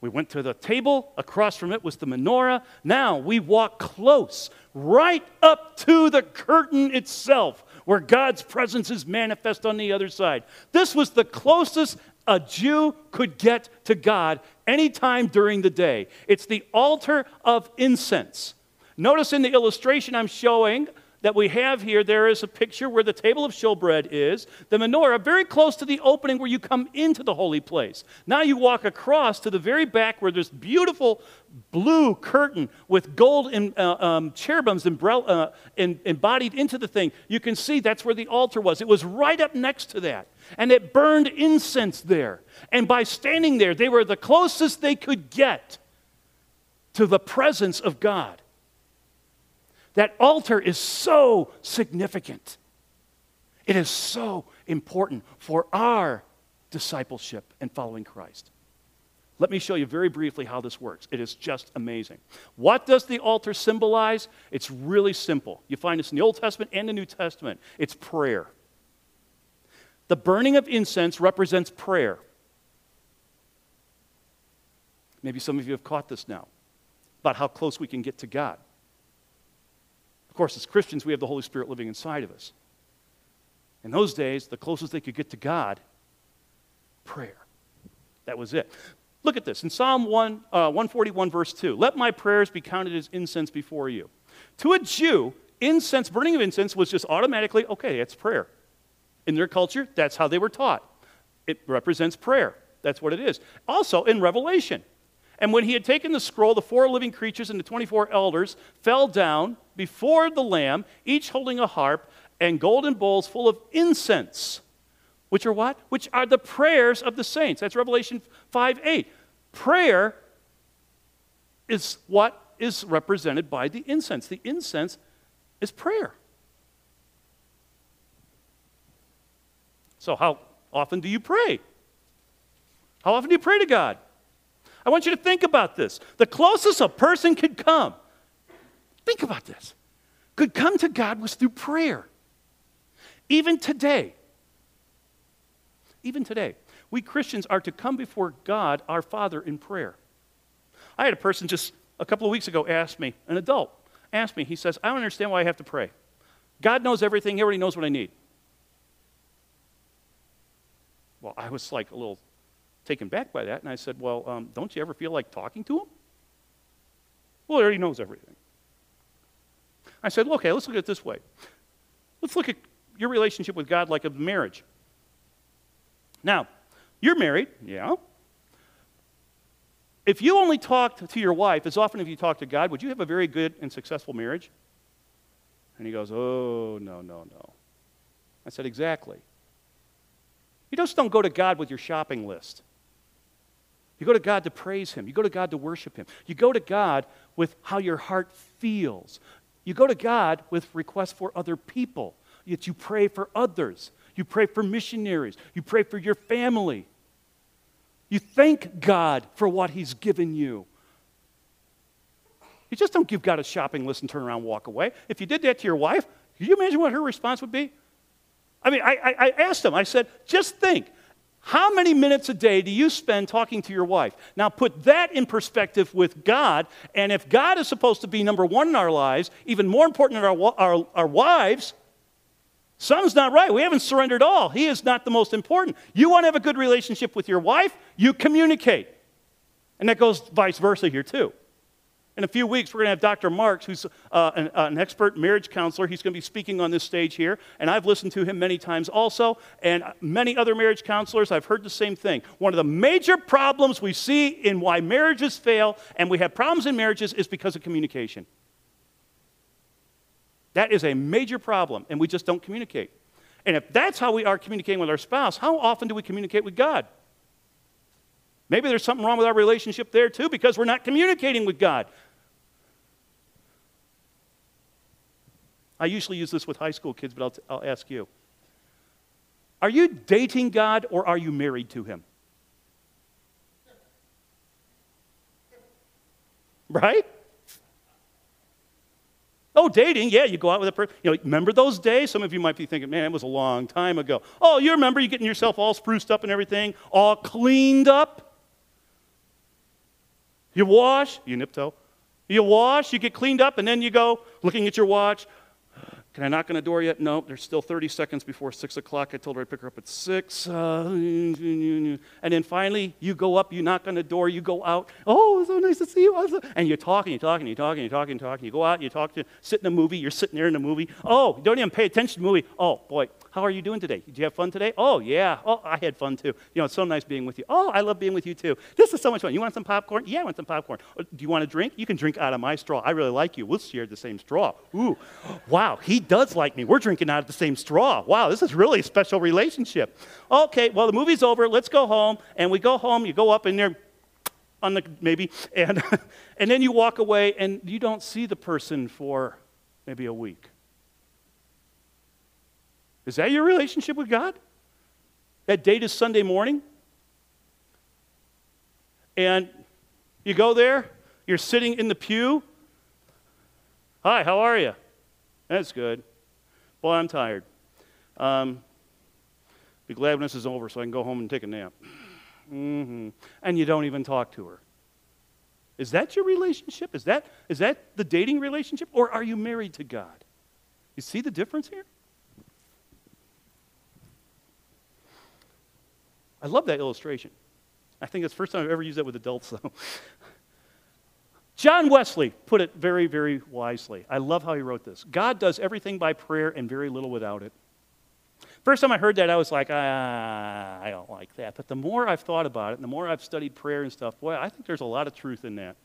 Speaker 1: we went to the table. Across from it was the menorah. Now we walk close, right up to the curtain itself, where God's presence is manifest on the other side. This was the closest a Jew could get to God anytime during the day. It's the altar of incense. Notice in the illustration I'm showing, that we have here, there is a picture where the table of showbread is, the menorah, very close to the opening where you come into the holy place. Now you walk across to the very back where there's beautiful blue curtain with gold and uh, um, cherubims uh, in, embodied into the thing. You can see that's where the altar was. It was right up next to that. And it burned incense there. And by standing there, they were the closest they could get to the presence of God. That altar is so significant. It is so important for our discipleship and following Christ. Let me show you very briefly how this works. It is just amazing. What does the altar symbolize? It's really simple. You find this in the Old Testament and the New Testament. It's prayer. The burning of incense represents prayer. Maybe some of you have caught this now about how close we can get to God. Of course, as Christians, we have the Holy Spirit living inside of us. In those days, the closest they could get to God, prayer. That was it. Look at this in Psalm 1, uh, 141, verse 2. Let my prayers be counted as incense before you. To a Jew, incense, burning of incense was just automatically, okay, it's prayer. In their culture, that's how they were taught. It represents prayer. That's what it is. Also, in Revelation, and when he had taken the scroll, the four living creatures and the 24 elders fell down before the Lamb, each holding a harp and golden bowls full of incense, which are what? Which are the prayers of the saints. That's Revelation 5 8. Prayer is what is represented by the incense. The incense is prayer. So, how often do you pray? How often do you pray to God? I want you to think about this. The closest a person could come, think about this, could come to God was through prayer. Even today, even today, we Christians are to come before God, our Father, in prayer. I had a person just a couple of weeks ago ask me, an adult, asked me, he says, I don't understand why I have to pray. God knows everything, he already knows what I need. Well, I was like a little taken back by that, and I said, Well, um, don't you ever feel like talking to him? Well, he already knows everything. I said, Okay, let's look at it this way. Let's look at your relationship with God like a marriage. Now, you're married, yeah. If you only talked to your wife as often as you talk to God, would you have a very good and successful marriage? And he goes, Oh, no, no, no. I said, Exactly. You just don't go to God with your shopping list. You go to God to praise Him. You go to God to worship Him. You go to God with how your heart feels. You go to God with requests for other people. Yet you pray for others. You pray for missionaries. You pray for your family. You thank God for what He's given you. You just don't give God a shopping list and turn around and walk away. If you did that to your wife, can you imagine what her response would be? I mean, I, I, I asked him, I said, just think, how many minutes a day do you spend talking to your wife? Now put that in perspective with God, and if God is supposed to be number one in our lives, even more important than our, our, our wives, something's not right. We haven't surrendered all. He is not the most important. You want to have a good relationship with your wife, you communicate. And that goes vice versa here, too. In a few weeks, we're going to have Dr. Marks, who's uh, an, uh, an, expert marriage counselor. He's going to be speaking on this stage here, and I've listened to him many times also, and many other marriage counselors. I've heard the same thing. One of the major problems we see in why marriages fail and we have problems in marriages is because of communication. That is a major problem, and we just don't communicate. And if that's how we are communicating with our spouse, how often do we communicate with God? Maybe there's something wrong with our relationship there too because we're not communicating with God. I usually use this with high school kids, but I'll, t- I'll ask you. Are you dating God or are you married to Him? Right? Oh, dating, yeah, you go out with a person. You know, remember those days? Some of you might be thinking, man, it was a long time ago. Oh, you remember you getting yourself all spruced up and everything, all cleaned up? You wash, you nipto. You wash, you get cleaned up, and then you go looking at your watch. Can I knock on the door yet? No, there's still 30 seconds before 6 o'clock. I told her I'd pick her up at 6. Uh, and then finally, you go up, you knock on the door, you go out. Oh, so nice to see you. And you're talking, you're talking, you're talking, you're talking, you're talking. You go out, you talk to, sit in a movie, you're sitting there in a movie. Oh, don't even pay attention to the movie. Oh, boy, how are you doing today? Did you have fun today? Oh, yeah. Oh, I had fun too. You know, it's so nice being with you. Oh, I love being with you too. This is so much fun. You want some popcorn? Yeah, I want some popcorn. Oh, do you want a drink? You can drink out of my straw. I really like you. We'll share the same straw. Ooh, wow, he does like me. We're drinking out of the same straw. Wow, this is really a special relationship. Okay, well, the movie's over. Let's go home. And we go home. You go up in there on the maybe, and, and then you walk away and you don't see the person for maybe a week. Is that your relationship with God? That date is Sunday morning? And you go there, you're sitting in the pew. Hi, how are you? That's good. Boy, I'm tired. Um, be glad when this is over so I can go home and take a nap. Mm-hmm. And you don't even talk to her. Is that your relationship? Is that, is that the dating relationship? Or are you married to God? You see the difference here? I love that illustration. I think it's the first time I've ever used that with adults, though. John Wesley put it very, very wisely. I love how he wrote this God does everything by prayer and very little without it. First time I heard that, I was like, ah, I don't like that. But the more I've thought about it, and the more I've studied prayer and stuff, boy, I think there's a lot of truth in that.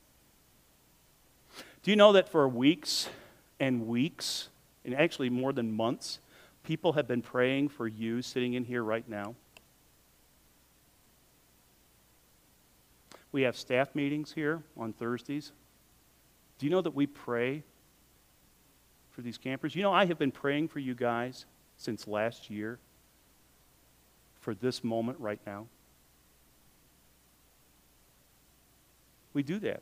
Speaker 1: Do you know that for weeks and weeks, and actually more than months, people have been praying for you sitting in here right now? We have staff meetings here on Thursdays. Do you know that we pray for these campers? You know, I have been praying for you guys since last year for this moment right now. We do that.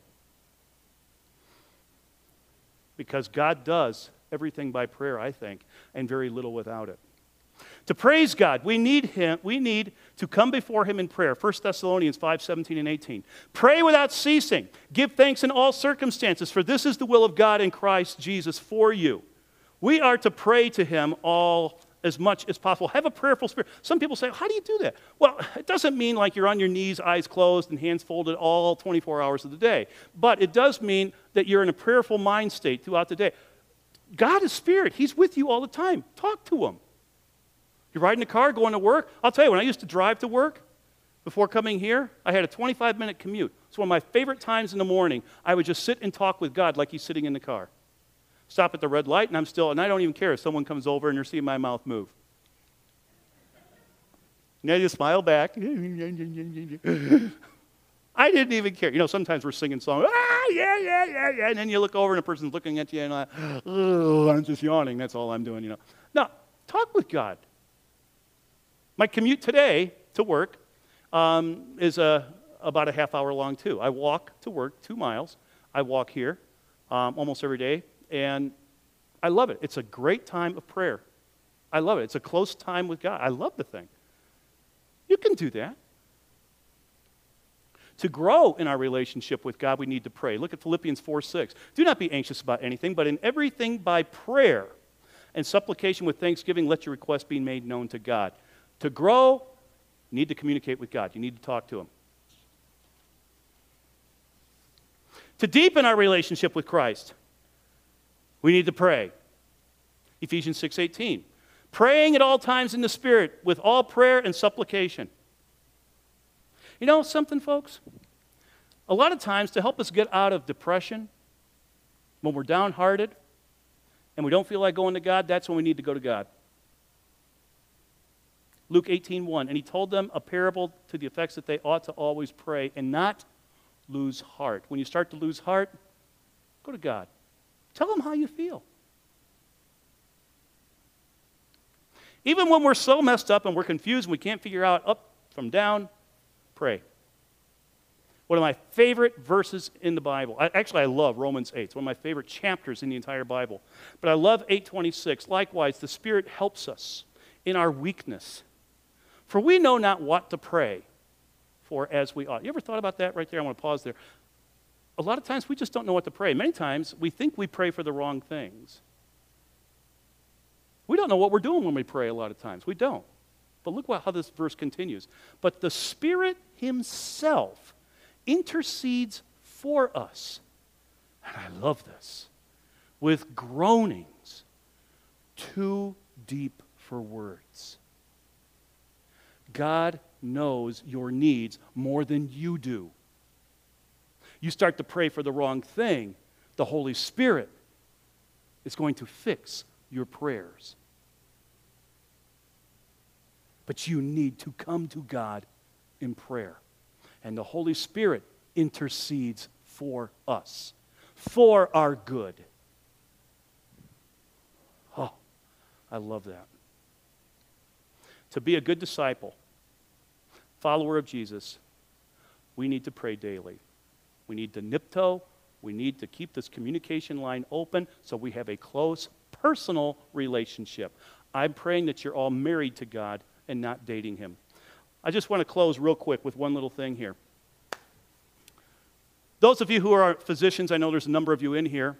Speaker 1: Because God does everything by prayer, I think, and very little without it. To praise God, we need him, we need to come before him in prayer. 1 Thessalonians 5, 17 and 18. Pray without ceasing. Give thanks in all circumstances, for this is the will of God in Christ Jesus for you. We are to pray to him all as much as possible. Have a prayerful spirit. Some people say, How do you do that? Well, it doesn't mean like you're on your knees, eyes closed, and hands folded all 24 hours of the day. But it does mean that you're in a prayerful mind state throughout the day. God is spirit, He's with you all the time. Talk to Him. You're riding a car, going to work. I'll tell you, when I used to drive to work before coming here, I had a 25 minute commute. It's one of my favorite times in the morning. I would just sit and talk with God like He's sitting in the car stop at the red light, and I'm still, and I don't even care if someone comes over and you're seeing my mouth move. Now you smile back. I didn't even care. You know, sometimes we're singing songs, ah, yeah, yeah, yeah, yeah, and then you look over and a person's looking at you and I, oh, I'm just yawning. That's all I'm doing, you know. Now, talk with God. My commute today to work um, is a, about a half hour long, too. I walk to work two miles. I walk here um, almost every day and I love it. It's a great time of prayer. I love it. It's a close time with God. I love the thing. You can do that. To grow in our relationship with God, we need to pray. Look at Philippians 4 6. Do not be anxious about anything, but in everything by prayer and supplication with thanksgiving, let your requests be made known to God. To grow, you need to communicate with God, you need to talk to Him. To deepen our relationship with Christ, we need to pray. Ephesians 6:18. Praying at all times in the spirit with all prayer and supplication. You know something folks? A lot of times to help us get out of depression when we're downhearted and we don't feel like going to God, that's when we need to go to God. Luke 18:1 and he told them a parable to the effects that they ought to always pray and not lose heart. When you start to lose heart, go to God. Tell him how you feel. Even when we're so messed up and we're confused and we can't figure out up from down, pray. One of my favorite verses in the Bible. I, actually, I love Romans 8. It's one of my favorite chapters in the entire Bible. But I love 826. Likewise, the Spirit helps us in our weakness. For we know not what to pray for as we ought. You ever thought about that right there? I want to pause there a lot of times we just don't know what to pray. Many times we think we pray for the wrong things. We don't know what we're doing when we pray a lot of times. We don't. But look how this verse continues. But the Spirit Himself intercedes for us. And I love this. With groanings too deep for words. God knows your needs more than you do you start to pray for the wrong thing, the Holy Spirit is going to fix your prayers. But you need to come to God in prayer. And the Holy Spirit intercedes for us, for our good. Oh, I love that. To be a good disciple, follower of Jesus, we need to pray daily. We need to nipto. We need to keep this communication line open so we have a close personal relationship. I'm praying that you're all married to God and not dating Him. I just want to close real quick with one little thing here. Those of you who are physicians, I know there's a number of you in here,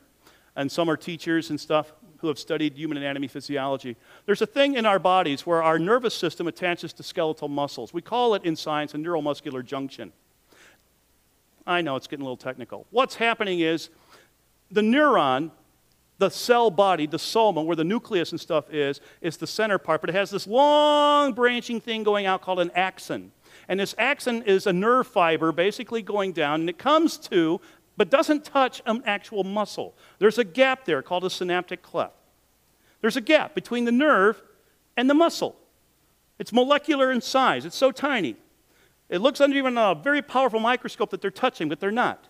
Speaker 1: and some are teachers and stuff who have studied human anatomy physiology. There's a thing in our bodies where our nervous system attaches to skeletal muscles. We call it in science a neuromuscular junction. I know it's getting a little technical. What's happening is the neuron, the cell body, the soma, where the nucleus and stuff is, is the center part, but it has this long branching thing going out called an axon. And this axon is a nerve fiber basically going down, and it comes to, but doesn't touch an actual muscle. There's a gap there called a synaptic cleft. There's a gap between the nerve and the muscle. It's molecular in size, it's so tiny. It looks under even a very powerful microscope that they're touching, but they're not.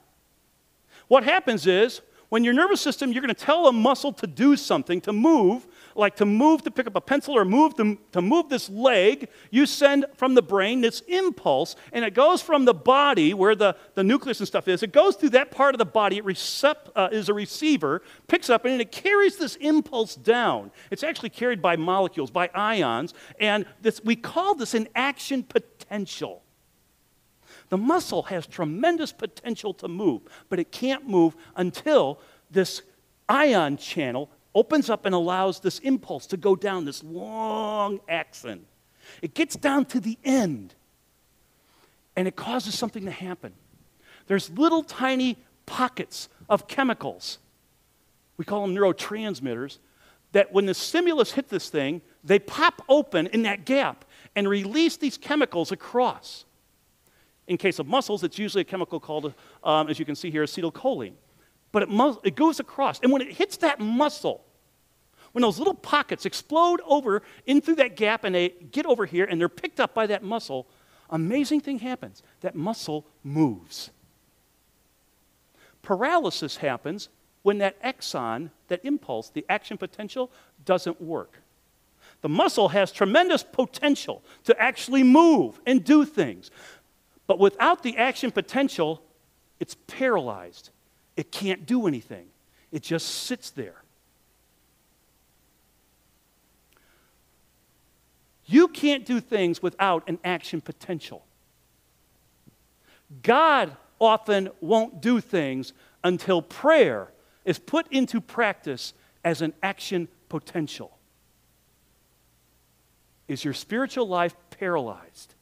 Speaker 1: What happens is, when your nervous system, you're going to tell a muscle to do something, to move, like to move to pick up a pencil or move to, to move this leg, you send from the brain this impulse, and it goes from the body where the, the nucleus and stuff is. It goes through that part of the body. It uh, is a receiver, picks up, and it carries this impulse down. It's actually carried by molecules, by ions, and this, we call this an action potential. The muscle has tremendous potential to move, but it can't move until this ion channel opens up and allows this impulse to go down this long axon. It gets down to the end and it causes something to happen. There's little tiny pockets of chemicals. We call them neurotransmitters that when the stimulus hit this thing, they pop open in that gap and release these chemicals across. In case of muscles, it's usually a chemical called, um, as you can see here, acetylcholine. But it, it goes across. And when it hits that muscle, when those little pockets explode over in through that gap and they get over here and they're picked up by that muscle, amazing thing happens. That muscle moves. Paralysis happens when that axon, that impulse, the action potential, doesn't work. The muscle has tremendous potential to actually move and do things. But without the action potential, it's paralyzed. It can't do anything, it just sits there. You can't do things without an action potential. God often won't do things until prayer is put into practice as an action potential. Is your spiritual life paralyzed?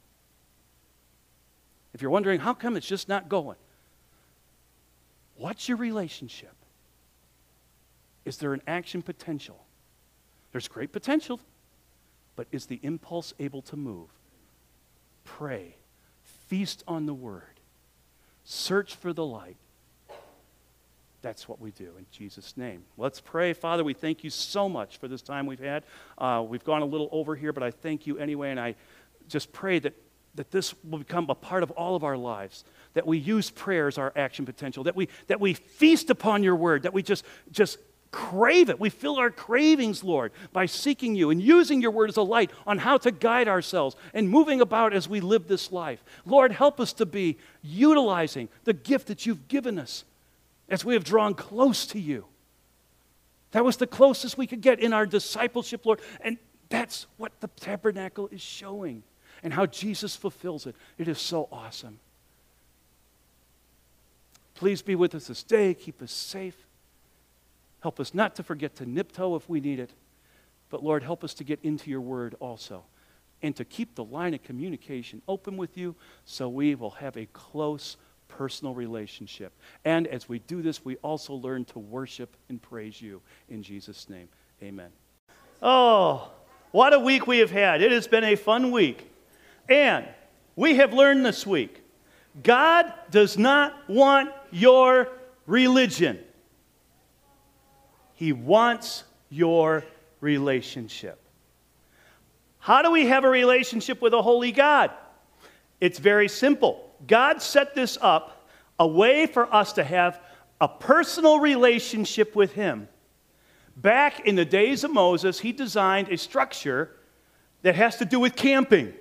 Speaker 1: If you're wondering, how come it's just not going? What's your relationship? Is there an action potential? There's great potential, but is the impulse able to move? Pray, feast on the word, search for the light. That's what we do in Jesus' name. Let's pray. Father, we thank you so much for this time we've had. Uh, we've gone a little over here, but I thank you anyway, and I just pray that that this will become a part of all of our lives that we use prayer as our action potential that we that we feast upon your word that we just just crave it. We fill our cravings lord by seeking you and using your word as a light on how to guide ourselves and moving about as we live this life. Lord help us to be utilizing the gift that you've given us as we have drawn close to you. That was the closest we could get in our discipleship lord and that's what the tabernacle is showing and how Jesus fulfills it. It is so awesome. Please be with us this day. Keep us safe. Help us not to forget to nipto if we need it. But Lord, help us to get into your word also and to keep the line of communication open with you so we will have a close personal relationship. And as we do this, we also learn to worship and praise you. In Jesus' name, amen. Oh, what a week we have had. It has been a fun week. And we have learned this week God does not want your religion, He wants your relationship. How do we have a relationship with a holy God? It's very simple. God set this up a way for us to have a personal relationship with Him. Back in the days of Moses, he designed a structure that has to do with camping.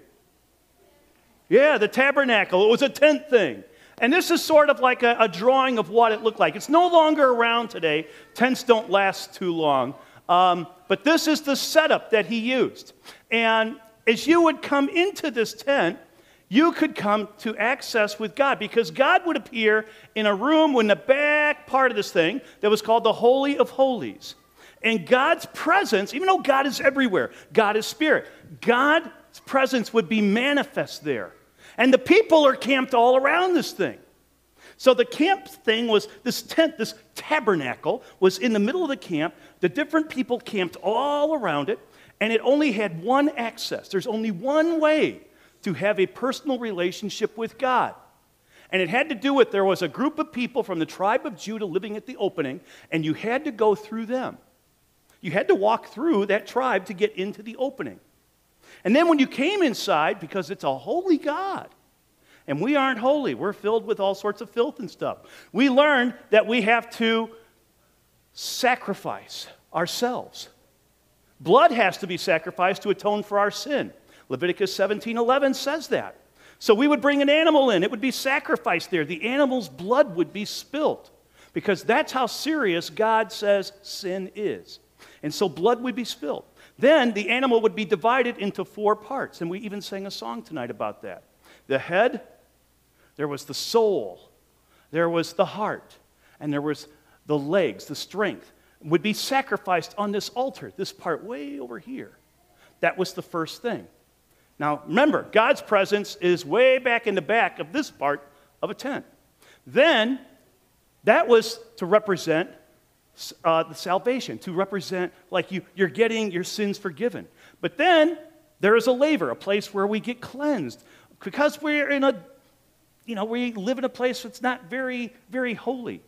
Speaker 1: Yeah, the tabernacle. It was a tent thing. And this is sort of like a, a, drawing of what it looked like. It's no longer around today. Tents don't last too long. Um, but this is the setup that he used. And as you would come into this tent, you could come to access with God because God would appear in a room in the back part of this thing that was called the Holy of Holies. And God's presence, even though God is everywhere, God is spirit, God's presence would be manifest there. And the people are camped all around this thing. So the camp thing was this tent, this tabernacle was in the middle of the camp. The different people camped all around it, and it only had one access. There's only one way to have a personal relationship with God. And it had to do with there was a group of people from the tribe of Judah living at the opening, and you had to go through them. You had to walk through that tribe to get into the opening. And then when you came inside, because it's a holy God, and we aren't holy, we're filled with all sorts of filth and stuff, we learned that we have to sacrifice ourselves. Blood has to be sacrificed to atone for our sin. Leviticus 17:11 says that. So we would bring an animal in, it would be sacrificed there. The animal's blood would be spilt because that's how serious God says sin is. And so blood would be spilled. Then the animal would be divided into four parts, and we even sang a song tonight about that. The head, there was the soul, there was the heart, and there was the legs, the strength, would be sacrificed on this altar, this part way over here. That was the first thing. Now, remember, God's presence is way back in the back of this part of a tent. Then, that was to represent uh, the salvation, to represent like you, you're getting your sins forgiven. But then, there is a laver, a place where we get cleansed. Because we're in a, you know, we live in a place that's not very, very holy.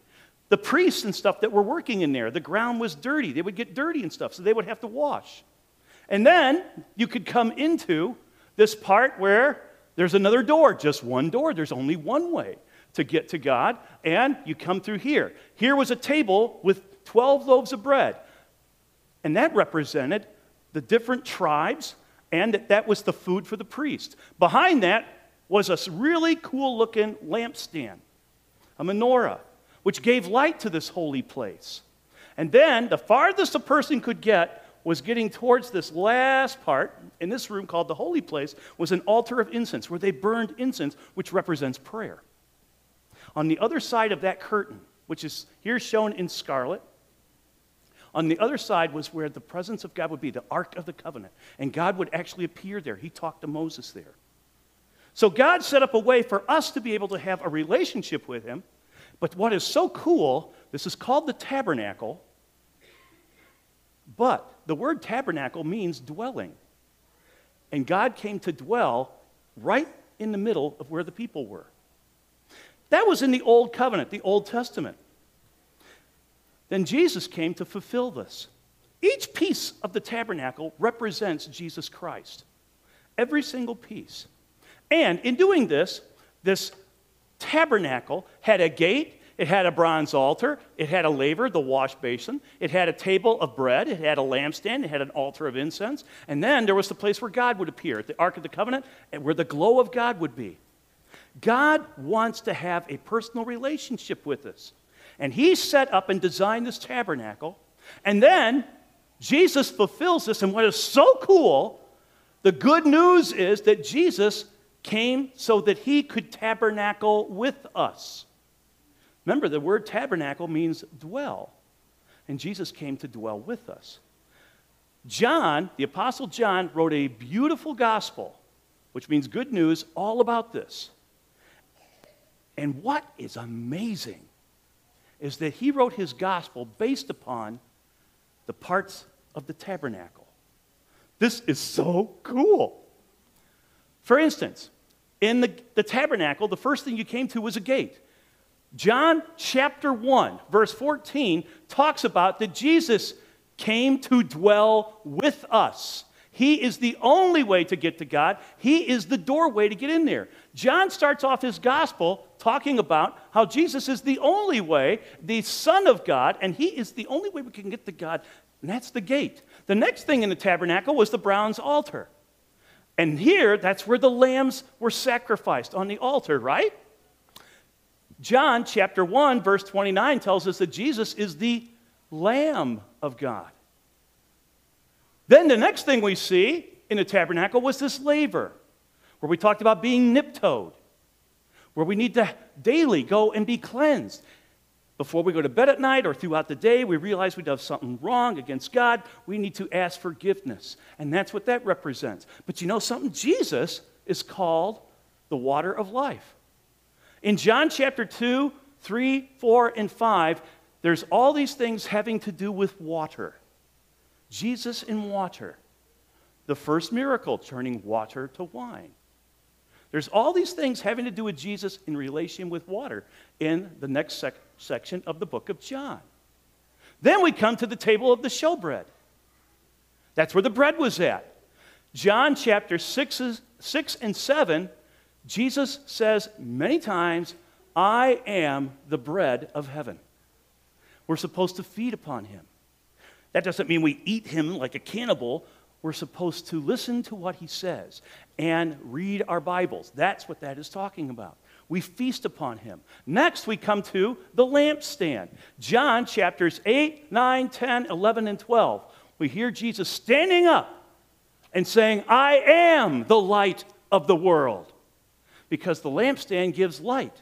Speaker 1: The priests and stuff that were working in there, the ground was dirty. They would get dirty and stuff, so they would have to wash. And then you could come into this part where there's another door, just one door. There's only one way to get to God, and you come through here. Here was a table with 12 loaves of bread, and that represented the different tribes, and that, that was the food for the priest. Behind that was a really cool looking lampstand, a menorah which gave light to this holy place. And then the farthest a person could get was getting towards this last part in this room called the holy place was an altar of incense where they burned incense which represents prayer on the other side of that curtain which is here shown in scarlet on the other side was where the presence of god would be the ark of the covenant and god would actually appear there he talked to moses there so god set up a way for us to be able to have a relationship with him but what is so cool, this is called the tabernacle, but the word tabernacle means dwelling. And God came to dwell right in the middle of where the people were. That was in the Old Covenant, the Old Testament. Then Jesus came to fulfill this. Each piece of the tabernacle represents Jesus Christ. Every single piece. And in doing this, this tabernacle had a gate, it had a bronze altar, it had a laver, the wash basin, it had a table of bread, it had a lampstand, it had an altar of incense, and then there was the place where God would appear, the Ark of the Covenant, and where the glow of God would be. God wants to have a personal relationship with us. And He set up and designed this tabernacle, and then Jesus fulfills this. And what is so cool, the good news is that Jesus came so that he could tabernacle with us. Remember, the word tabernacle means dwell, and Jesus came to dwell with us. John, the Apostle John, wrote a beautiful gospel, which means good news, all about this. And what is amazing is that he wrote his gospel based upon the parts of the tabernacle. This is so cool. For instance, in the, the tabernacle, the first thing you came to was a gate. John chapter 1, verse 14, talks about that Jesus came to dwell with us. He is the only way to get to God. He is the doorway to get in there. John starts off his gospel talking about how Jesus is the only way, the Son of God, and He is the only way we can get to God, and that's the gate. The next thing in the tabernacle was the bronze altar. And here, that's where the lambs were sacrificed on the altar, right? John chapter 1, verse 29 tells us that Jesus is the Lamb of God. Then the next thing we see in the tabernacle was this laver, where we talked about being niptoed, where we need to daily go and be cleansed before we go to bed at night or throughout the day, we realize we've done something wrong against God, we need to ask forgiveness. And that's what that represents. But you know something? Jesus is called the water of life. In John chapter 2, 3, 4, and 5, there's all these things having to do with water. Jesus in water. The first miracle, turning water to wine. There's all these things having to do with Jesus in relation with water in the next sec- section of the book of John. Then we come to the table of the showbread. That's where the bread was at. John chapter 6, 6 and 7, Jesus says many times, I am the bread of heaven. We're supposed to feed upon him. That doesn't mean we eat him like a cannibal. We're supposed to listen to what he says and read our Bibles. That's what that is talking about. We feast upon him. Next, we come to the lampstand. John chapters 8, 9, 10, 11, and 12. We hear Jesus standing up and saying, I am the light of the world. Because the lampstand gives light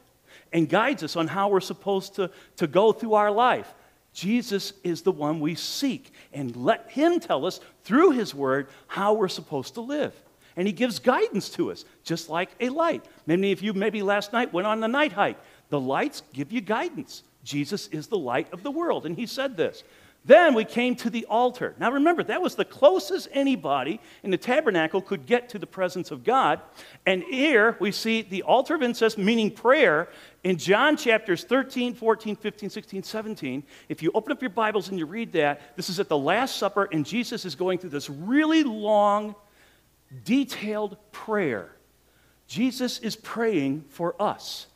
Speaker 1: and guides us on how we're supposed to, to go through our life. Jesus is the one we seek, and let Him tell us through His Word how we're supposed to live. And He gives guidance to us, just like a light. Many of you, maybe last night, went on the night hike. The lights give you guidance. Jesus is the light of the world, and He said this. Then we came to the altar. Now remember, that was the closest anybody in the tabernacle could get to the presence of God. And here we see the altar of incense, meaning prayer, in John chapters 13, 14, 15, 16, 17. If you open up your Bibles and you read that, this is at the Last Supper, and Jesus is going through this really long, detailed prayer. Jesus is praying for us.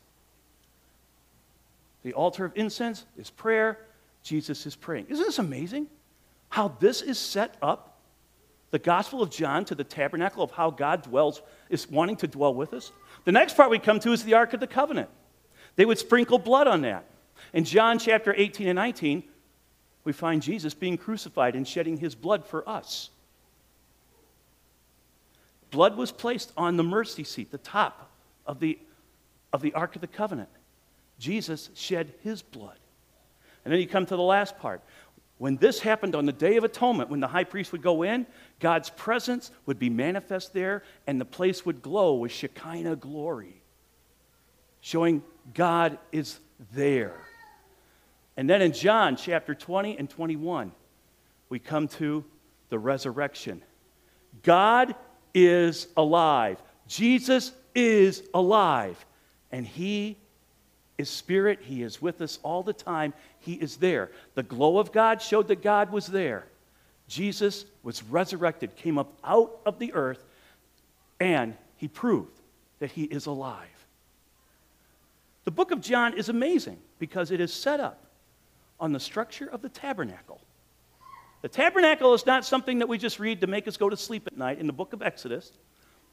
Speaker 1: The altar of incense is prayer. Jesus is praying. Isn't this amazing? How this is set up? The Gospel of John to the tabernacle of how God dwells, is wanting to dwell with us. The next part we come to is the Ark of the Covenant. They would sprinkle blood on that. In John chapter 18 and 19, we find Jesus being crucified and shedding his blood for us. Blood was placed on the mercy seat, the top of the, of the Ark of the Covenant. Jesus shed his blood. And then you come to the last part. When this happened on the Day of Atonement, when the high priest would go in, God's presence would be manifest there, and the place would glow with Shekinah glory, showing God is there. And then in John chapter 20 and 21, we come to the resurrection. God is alive. Jesus is alive. And he is spirit. He is with us all the time. He is there. The glow of God showed that God was there. Jesus was resurrected, came up out of the earth, and he proved that he is alive. The book of John is amazing because it is set up on the structure of the tabernacle. The tabernacle is not something that we just read to make us go to sleep at night in the book of Exodus.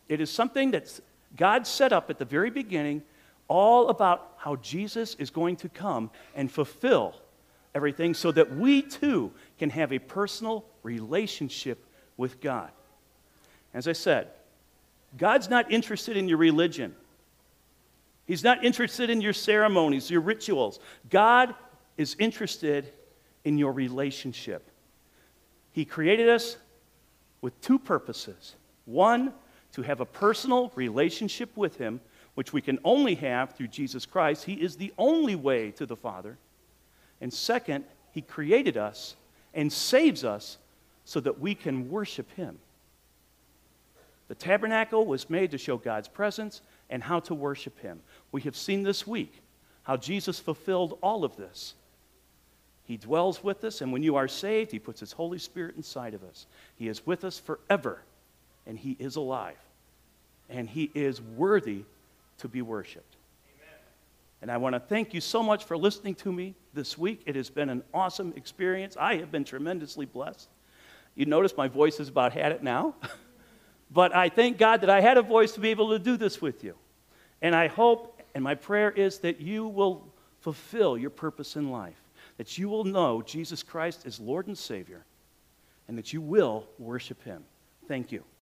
Speaker 1: It is something that God set up at the very beginning all about how Jesus is going to come and fulfill everything so that we too can have a personal relationship with God. As I said, God's not interested in your religion. He's not interested in your ceremonies, your rituals. God is interested in your relationship. He created us with two purposes. One, to have a personal relationship with Him which we can only have through Jesus Christ. He is the only way to the Father. And second, He created us and saves us so that we can worship Him. The tabernacle was made to show God's presence and how to worship Him. We have seen this week how Jesus fulfilled all of this. He dwells with us, and when you are saved, He puts His Holy Spirit inside of us. He is with us forever, and He is alive. And He is worthy to be worshiped. Amen. And I want to thank you so much for listening to me this week. It has been an awesome experience. I have been tremendously blessed. You notice my voice has about had it now. but I thank God that I had a voice to be able to do this with you. And I hope, and my prayer is that you will fulfill your purpose in life, that you will know Jesus Christ as Lord and Savior, and that you will worship Him. Thank you.